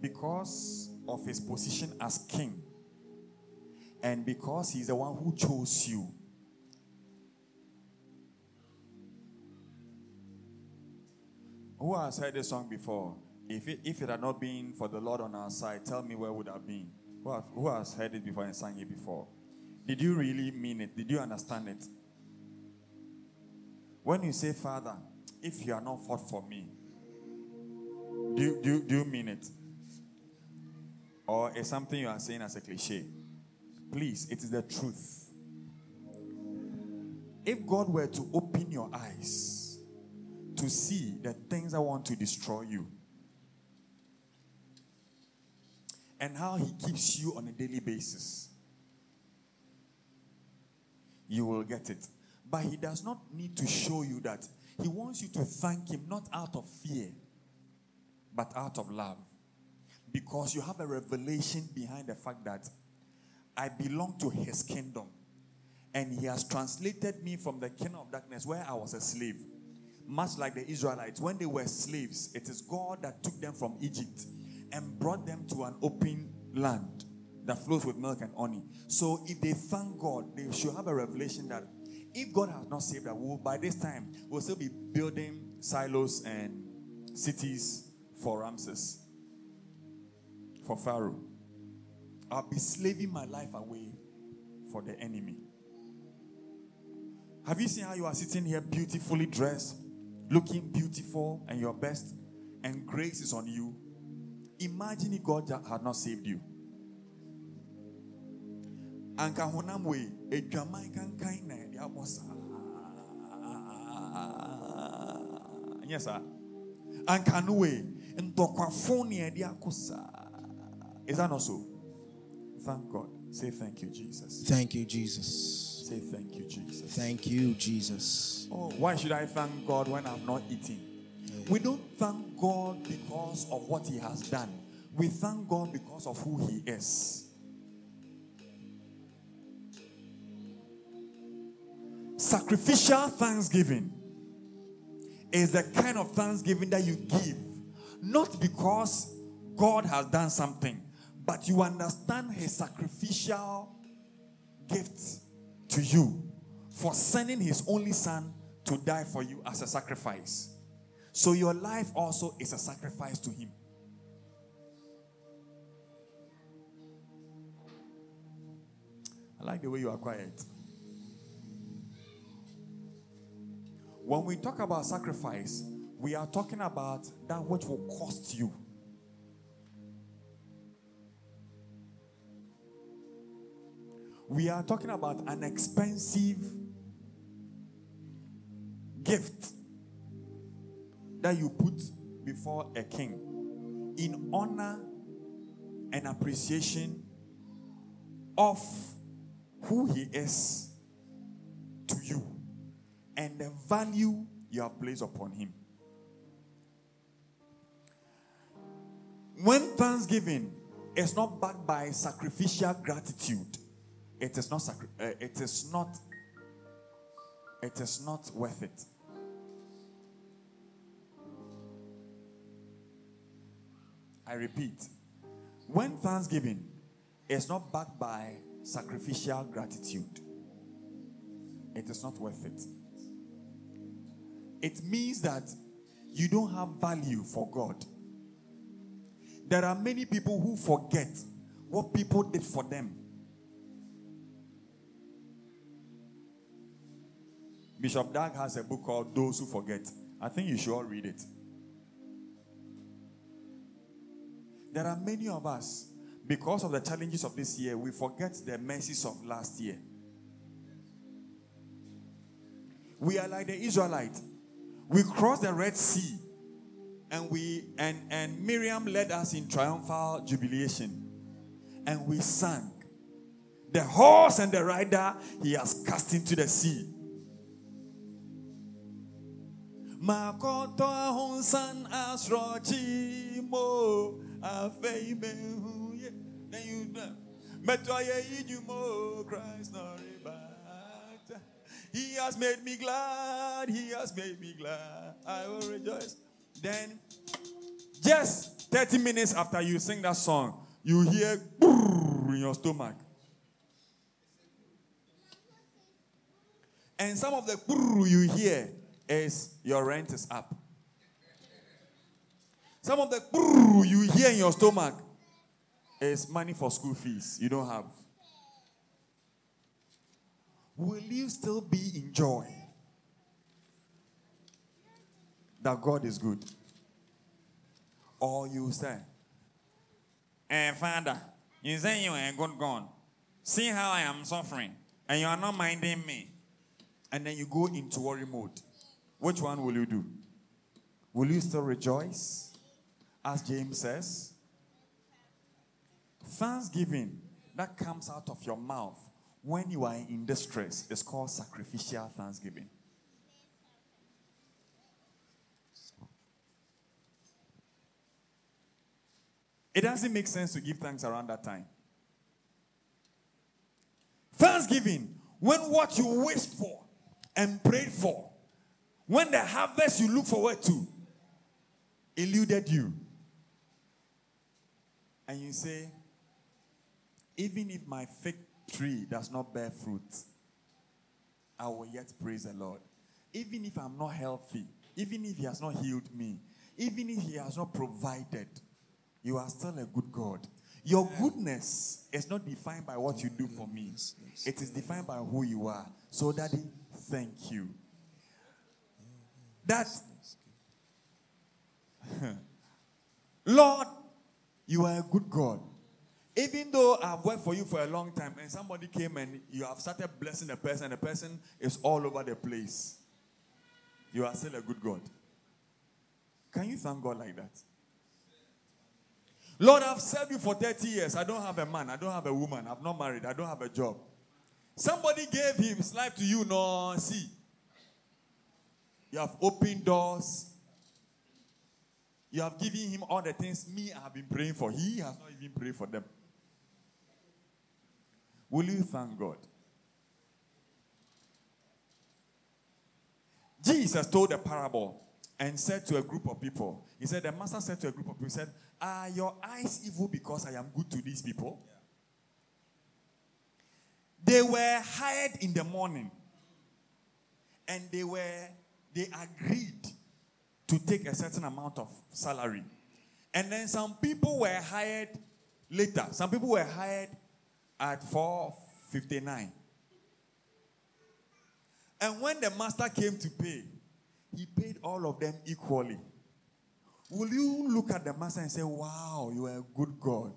Because of his position as king, and because he's the one who chose you. Who has heard this song before? If it, if it had not been for the Lord on our side, tell me where would I have been. Who, have, who has heard it before and sang it before? Did you really mean it? Did you understand it? When you say, Father, if you are not fought for me, do you, do, you, do you mean it? Or is something you are saying as a cliche? Please, it is the truth. If God were to open your eyes to see the things that want to destroy you, and how He keeps you on a daily basis, you will get it. But He does not need to show you that. He wants you to thank Him not out of fear, but out of love. Because you have a revelation behind the fact that I belong to His kingdom. And He has translated me from the kingdom of darkness where I was a slave. Much like the Israelites, when they were slaves, it is God that took them from Egypt and brought them to an open land that flows with milk and honey. So if they thank God, they should have a revelation that if God has not saved us, we'll, by this time we'll still be building silos and cities for Ramses, for Pharaoh. I'll be slaving my life away for the enemy. Have you seen how you are sitting here beautifully dressed, looking beautiful and your best, and grace is on you? Imagine if God had not saved you. Anka honam we edwaman kankan na de abɔ Yes, sir. Anka no we ntɔkwafo ne de akɔ Is that not so? Thank God. Say thank you, Jesus. Thank you, Jesus. Say thank you, Jesus. Thank you, Jesus. Oh, why should I thank God when I'm not eating? We don't thank God because of what He has done. We thank God because of who He is. Sacrificial thanksgiving is the kind of thanksgiving that you give, not because God has done something, but you understand his sacrificial gift to you for sending his only son to die for you as a sacrifice. So your life also is a sacrifice to him. I like the way you are quiet. When we talk about sacrifice, we are talking about that which will cost you. We are talking about an expensive gift that you put before a king in honor and appreciation of who he is to you and the value you have placed upon him. When thanksgiving is not backed by sacrificial gratitude, it is not sacri- uh, it is not it is not worth it. I repeat, when thanksgiving is not backed by sacrificial gratitude, it is not worth it. It means that you don't have value for God. There are many people who forget what people did for them. Bishop Dag has a book called Those Who Forget. I think you should all read it. There are many of us, because of the challenges of this year, we forget the mercies of last year. We are like the Israelite. We crossed the Red Sea and we and and Miriam led us in triumphal jubilation and we sang the horse and the rider he has cast into the sea Makoto ahunsan asrochi you Christ not he has made me glad. He has made me glad. I will rejoice. Then just 30 minutes after you sing that song you hear in your stomach. And some of the you hear is your rent is up. Some of the you hear in your stomach is money for school fees you don't have. Will you still be in joy that God is good? Or you say, Eh, Father, you say you are a good God. See how I am suffering, and you are not minding me. and then you go into worry mode. Which one will you do? Will you still rejoice? As James says, thanksgiving that comes out of your mouth when you are in distress is called sacrificial thanksgiving. It doesn't make sense to give thanks around that time. Thanksgiving, when what you wish for and prayed for, when the harvest you look forward to eluded you, and you say, even if my fig tree does not bear fruit, I will yet praise the Lord. Even if I'm not healthy, even if He has not healed me, even if He has not provided, you are still a good God. Your goodness is not defined by what you do for me, it is defined by who you are. So, Daddy, thank you. That, Lord, you are a good God. Even though I've worked for you for a long time and somebody came and you have started blessing the person, the person is all over the place, you are still a good God. Can you thank God like that? Lord, I've served you for 30 years. I don't have a man. I don't have a woman. I've not married. I don't have a job. Somebody gave his life to you. No, see. You have opened doors. You have given him all the things me I have been praying for. He has not even prayed for them. Will you thank God? Jesus told a parable and said to a group of people, he said, the master said to a group of people, he said, Are your eyes evil because I am good to these people? They were hired in the morning and they were they agreed to take a certain amount of salary. And then some people were hired later. Some people were hired at 459. And when the master came to pay, he paid all of them equally. Will you look at the master and say, Wow, you are a good God?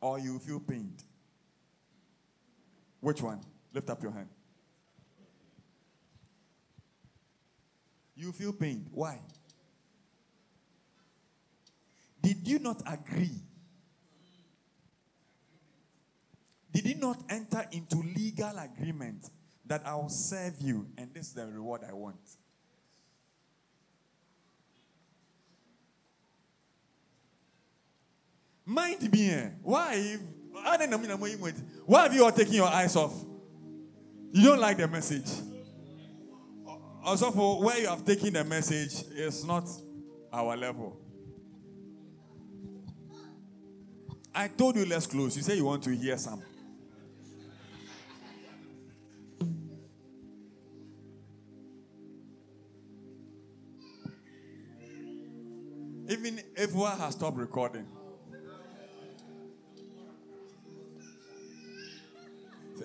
Or you feel pained? Which one? Lift up your hand. You feel pain. Why? Did you not agree? Did you not enter into legal agreement that I'll serve you and this is the reward I want? Mind me, eh? why? Why have you all taken your eyes off? You don't like the message. Also, for where you have taken the message, is not our level. I told you let's close. You say you want to hear some. Even if one has stopped recording.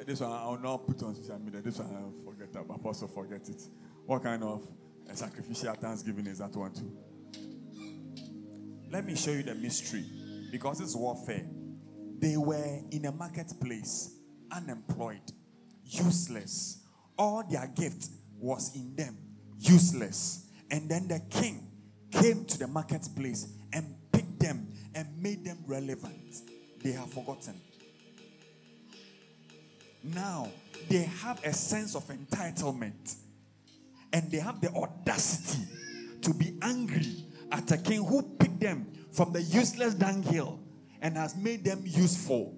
This one I'll not put on social media. This one I'll forget about. Apostle forget it. What kind of a sacrificial thanksgiving is that one too? Let me show you the mystery. Because it's warfare. They were in a marketplace, unemployed, useless. All their gift was in them, useless. And then the king came to the marketplace and picked them and made them relevant. They have forgotten. Now they have a sense of entitlement and they have the audacity to be angry at a king who picked them from the useless dunghill and has made them useful.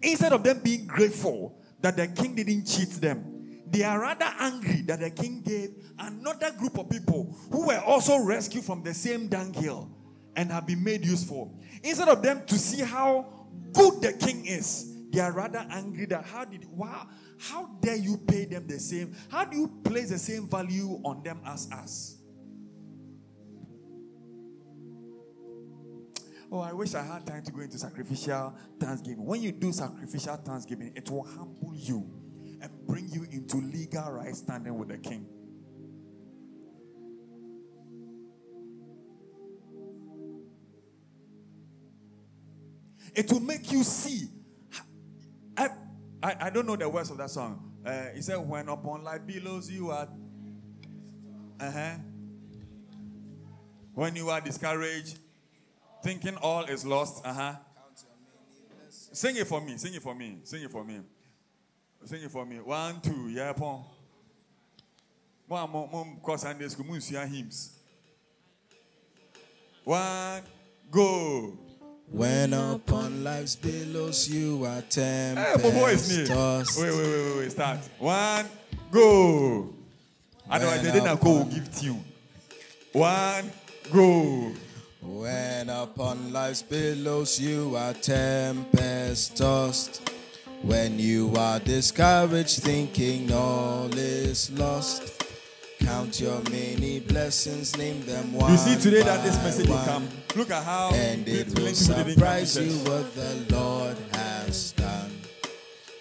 Instead of them being grateful that the king didn't cheat them, they are rather angry that the king gave another group of people who were also rescued from the same dunghill and have been made useful. Instead of them to see how good the king is, they are rather angry that how did wow how dare you pay them the same? How do you place the same value on them as us? Oh, I wish I had time to go into sacrificial thanksgiving. When you do sacrificial thanksgiving, it will humble you and bring you into legal right standing with the king. It will make you see. I, I, don't know the words of that song. Uh, he said, When upon life billows you are. Uh huh. When you are discouraged, thinking all is lost. Uh huh. Sing it for me. Sing it for me. Sing it for me. Sing it for me. One, two. Yeah, pon. One more, more, because Sunday school, hymns. One, go. When upon life's billows you are eh, tempest Hey, voice tossed. Wait, wait, wait, wait, wait. Start. One, go. Otherwise, they didn't go give you. One, go. When upon life's billows you are tempest tossed. When you are discouraged, thinking all is lost. Count your many blessings, name them one. You see today that this message will come. Look at how And it will plenty people didn't come to surprise you what the Lord has done.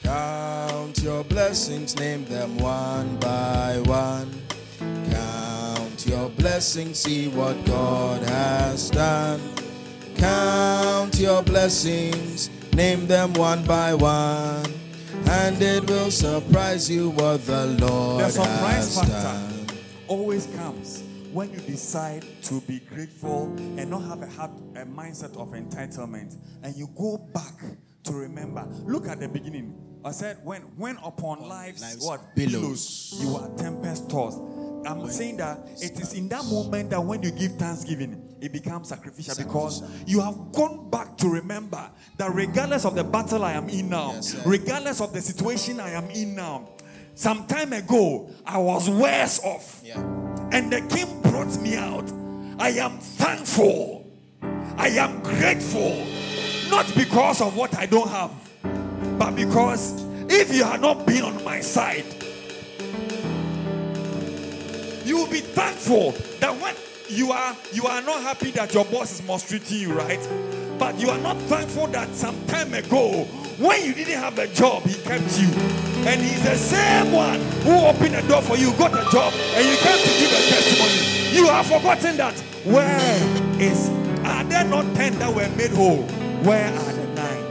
Count your blessings, name them one by one. Count your blessings, see what God has done. Count your blessings, name them one by one. And it will surprise you what the Lord The surprise has factor done. Always comes when you decide to be grateful and not have a heart, a mindset of entitlement, and you go back to remember. Look at the beginning. I said, when when upon life's, life's what billows. you are tempest tossed. I'm saying that it is in that moment that when you give thanksgiving, it becomes sacrificial because you have gone back to remember that regardless of the battle I am in now, Yes, regardless of the situation I am in now, some time ago I was worse off. Yeah. and the king brought me out. I am thankful. I am grateful. Not because of what I don't have, but because if you had not been on my side, you will be thankful that when you are you are not happy that your boss is mistreating you, right? But you are not thankful that some time ago, when you didn't have a job, he kept you. And he's the same one who opened the door for you, got a job, and you came to give a testimony. You have forgotten that. Where is are there not ten that were made whole? Where are the nine?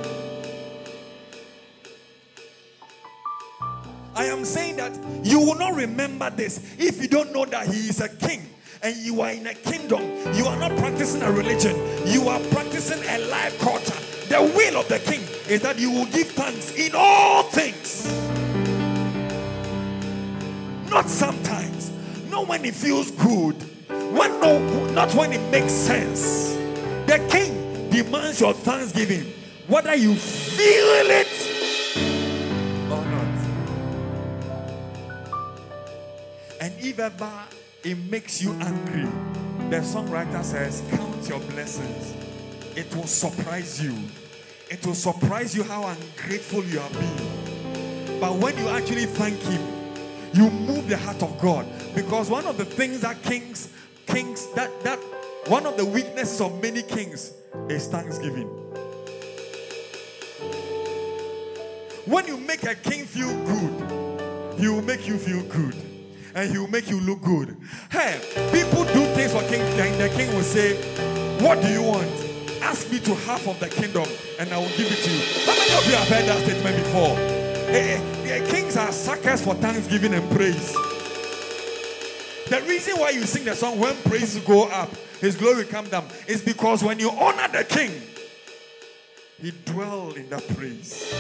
I am saying that you will not remember this if you don't know that he is a king and you are in a kingdom. You are not practicing a religion, you are practicing a life culture. The will of the king is that you will give thanks in all things. Not sometimes, not when it feels good, when no, not when it makes sense. The king demands your thanksgiving, whether you feel it or not. And if ever it makes you angry, the songwriter says, Count your blessings. It will surprise you. It will surprise you how ungrateful you are being. But when you actually thank Him, you move the heart of God. Because one of the things that kings, kings, that that one of the weaknesses of many kings is thanksgiving. When you make a king feel good, he will make you feel good and he will make you look good. Hey, people do things for king, and the king will say, What do you want? Ask me to half of the kingdom and I will give it to you. How many of you have heard that statement before? Hey, kings are suckers for thanksgiving and praise. The reason why you sing the song when praise go up, his glory come down, is because when you honor the king, he dwell in the praise.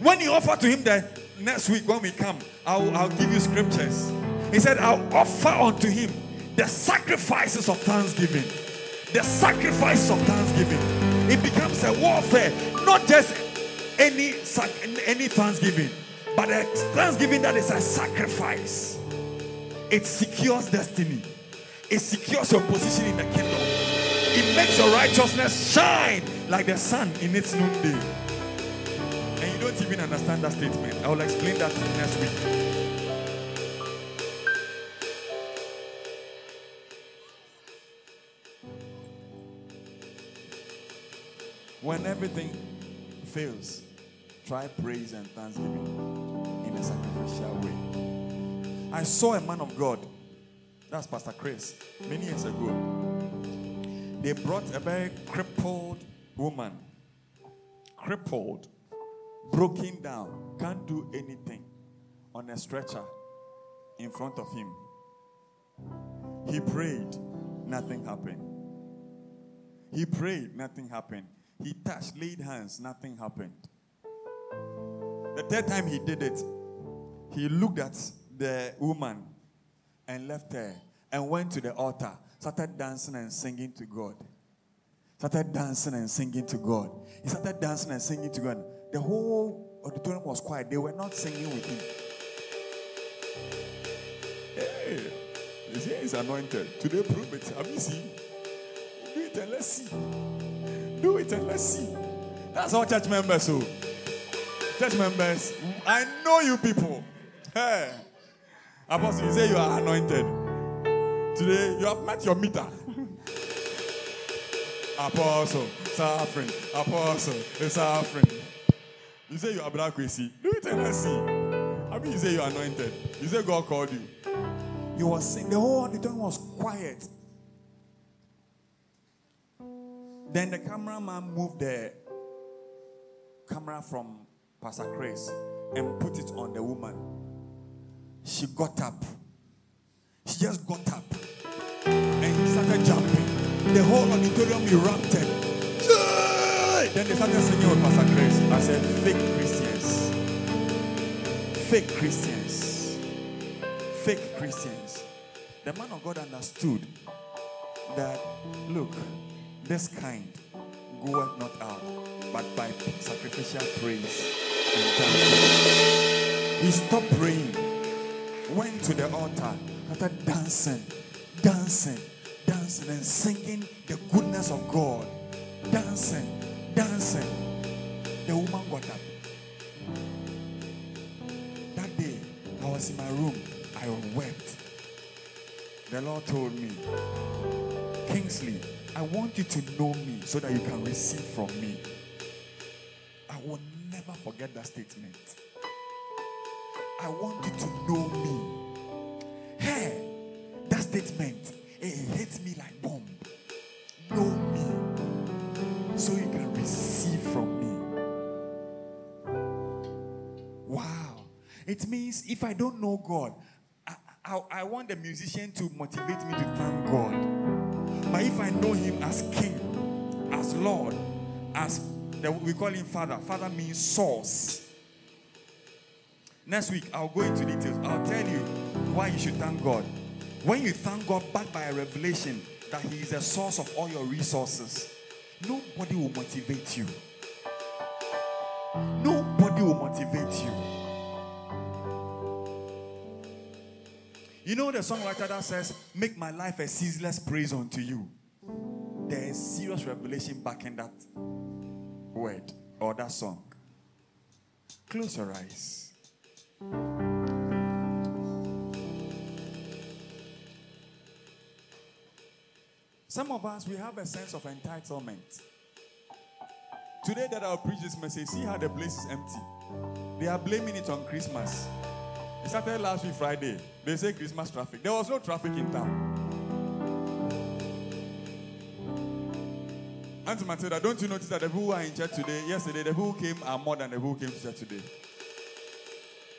When you offer to him the next week when we come, I'll, I'll give you scriptures. He said, I'll offer unto him the sacrifices of thanksgiving. The sacrifice of thanksgiving. It becomes a warfare, not just any any thanksgiving, but a thanksgiving that is a sacrifice. It secures destiny. It secures your position in the kingdom. It makes your righteousness shine like the sun in its noonday. And you don't even understand that statement. I will explain that next week. When everything fails, try praise and thanksgiving in a sacrificial way. I saw a man of God, that's Pastor Chris, many years ago. They brought a very crippled woman, crippled, broken down, can't do anything, on a stretcher in front of him. He prayed, nothing happened. He prayed, nothing happened. He touched, laid hands, nothing happened. The third time he did it, he looked at the woman and left her and went to the altar, started dancing and singing to God. Started dancing and singing to God. He started dancing and singing to God. The whole auditorium was quiet. They were not singing with him. Hey, this is anointed. Today, prove it. Have you seen? Do it and let's see. Do it and let's see. That's all church members who. Church members, I know you people. Hey. Apostle, you say you are anointed. Today, you have met your meter. Apostle, suffering. Apostle, suffering. You say you are black crazy. Do it and let's see. I mean, you say you are anointed. You say God called you. You were saying the whole auditorium was quiet. Then the cameraman moved the camera from Pastor Chris and put it on the woman. She got up. She just got up and started jumping. The whole auditorium erupted. Then they started singing with Pastor Chris. I said, fake Christians. Fake Christians. Fake Christians. The man of God understood that, look, this kind goeth not out, but by sacrificial praise and. He stopped praying went to the altar, started dancing, dancing, dancing, and singing the goodness of God. Dancing, dancing. The woman got up. That day, I was in my room. I wept. The Lord told me, Kingsley, I want you to know me so that you can receive from me. I will never forget that statement. I want you to know me. Hey, that statement, it hits me like bomb. Know me so you can receive from me. Wow. It means if I don't know God, I, I, I want the musician to motivate me to thank God. But if I know Him as King, as Lord, as the, we call Him Father, Father means source. Next week, I'll go into details. I'll tell you why you should thank God. When you thank God backed by a revelation that He is the source of all your resources, nobody will motivate you. Nobody You know the songwriter that says, Make my life a ceaseless praise unto you. There is serious revelation back in that word or that song. Close your eyes. Some of us, we have a sense of entitlement. Today, that I'll preach this message, see how the place is empty. They are blaming it on Christmas. It started last week, Friday. They say Christmas traffic. There was no traffic in town. Auntie Matilda, don't you notice that the people who are in church today, yesterday, the people who came are more than the people who came to church today?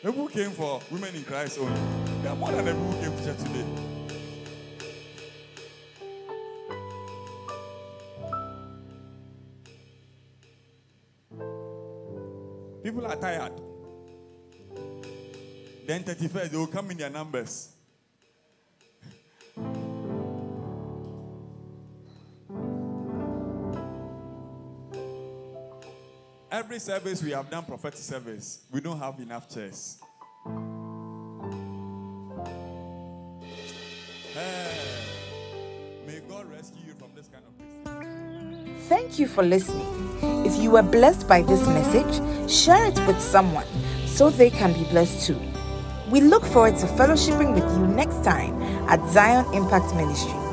The people who came for women in Christ only, they are more than the people who came to church today. People are tired. Then 31st, they will come in their numbers. Every service we have done prophetic service, we don't have enough chairs. Hey, may God rescue you from this kind of place. Thank you for listening. If you were blessed by this message, share it with someone so they can be blessed too. We look forward to fellowshipping with you next time at Zion Impact Ministry.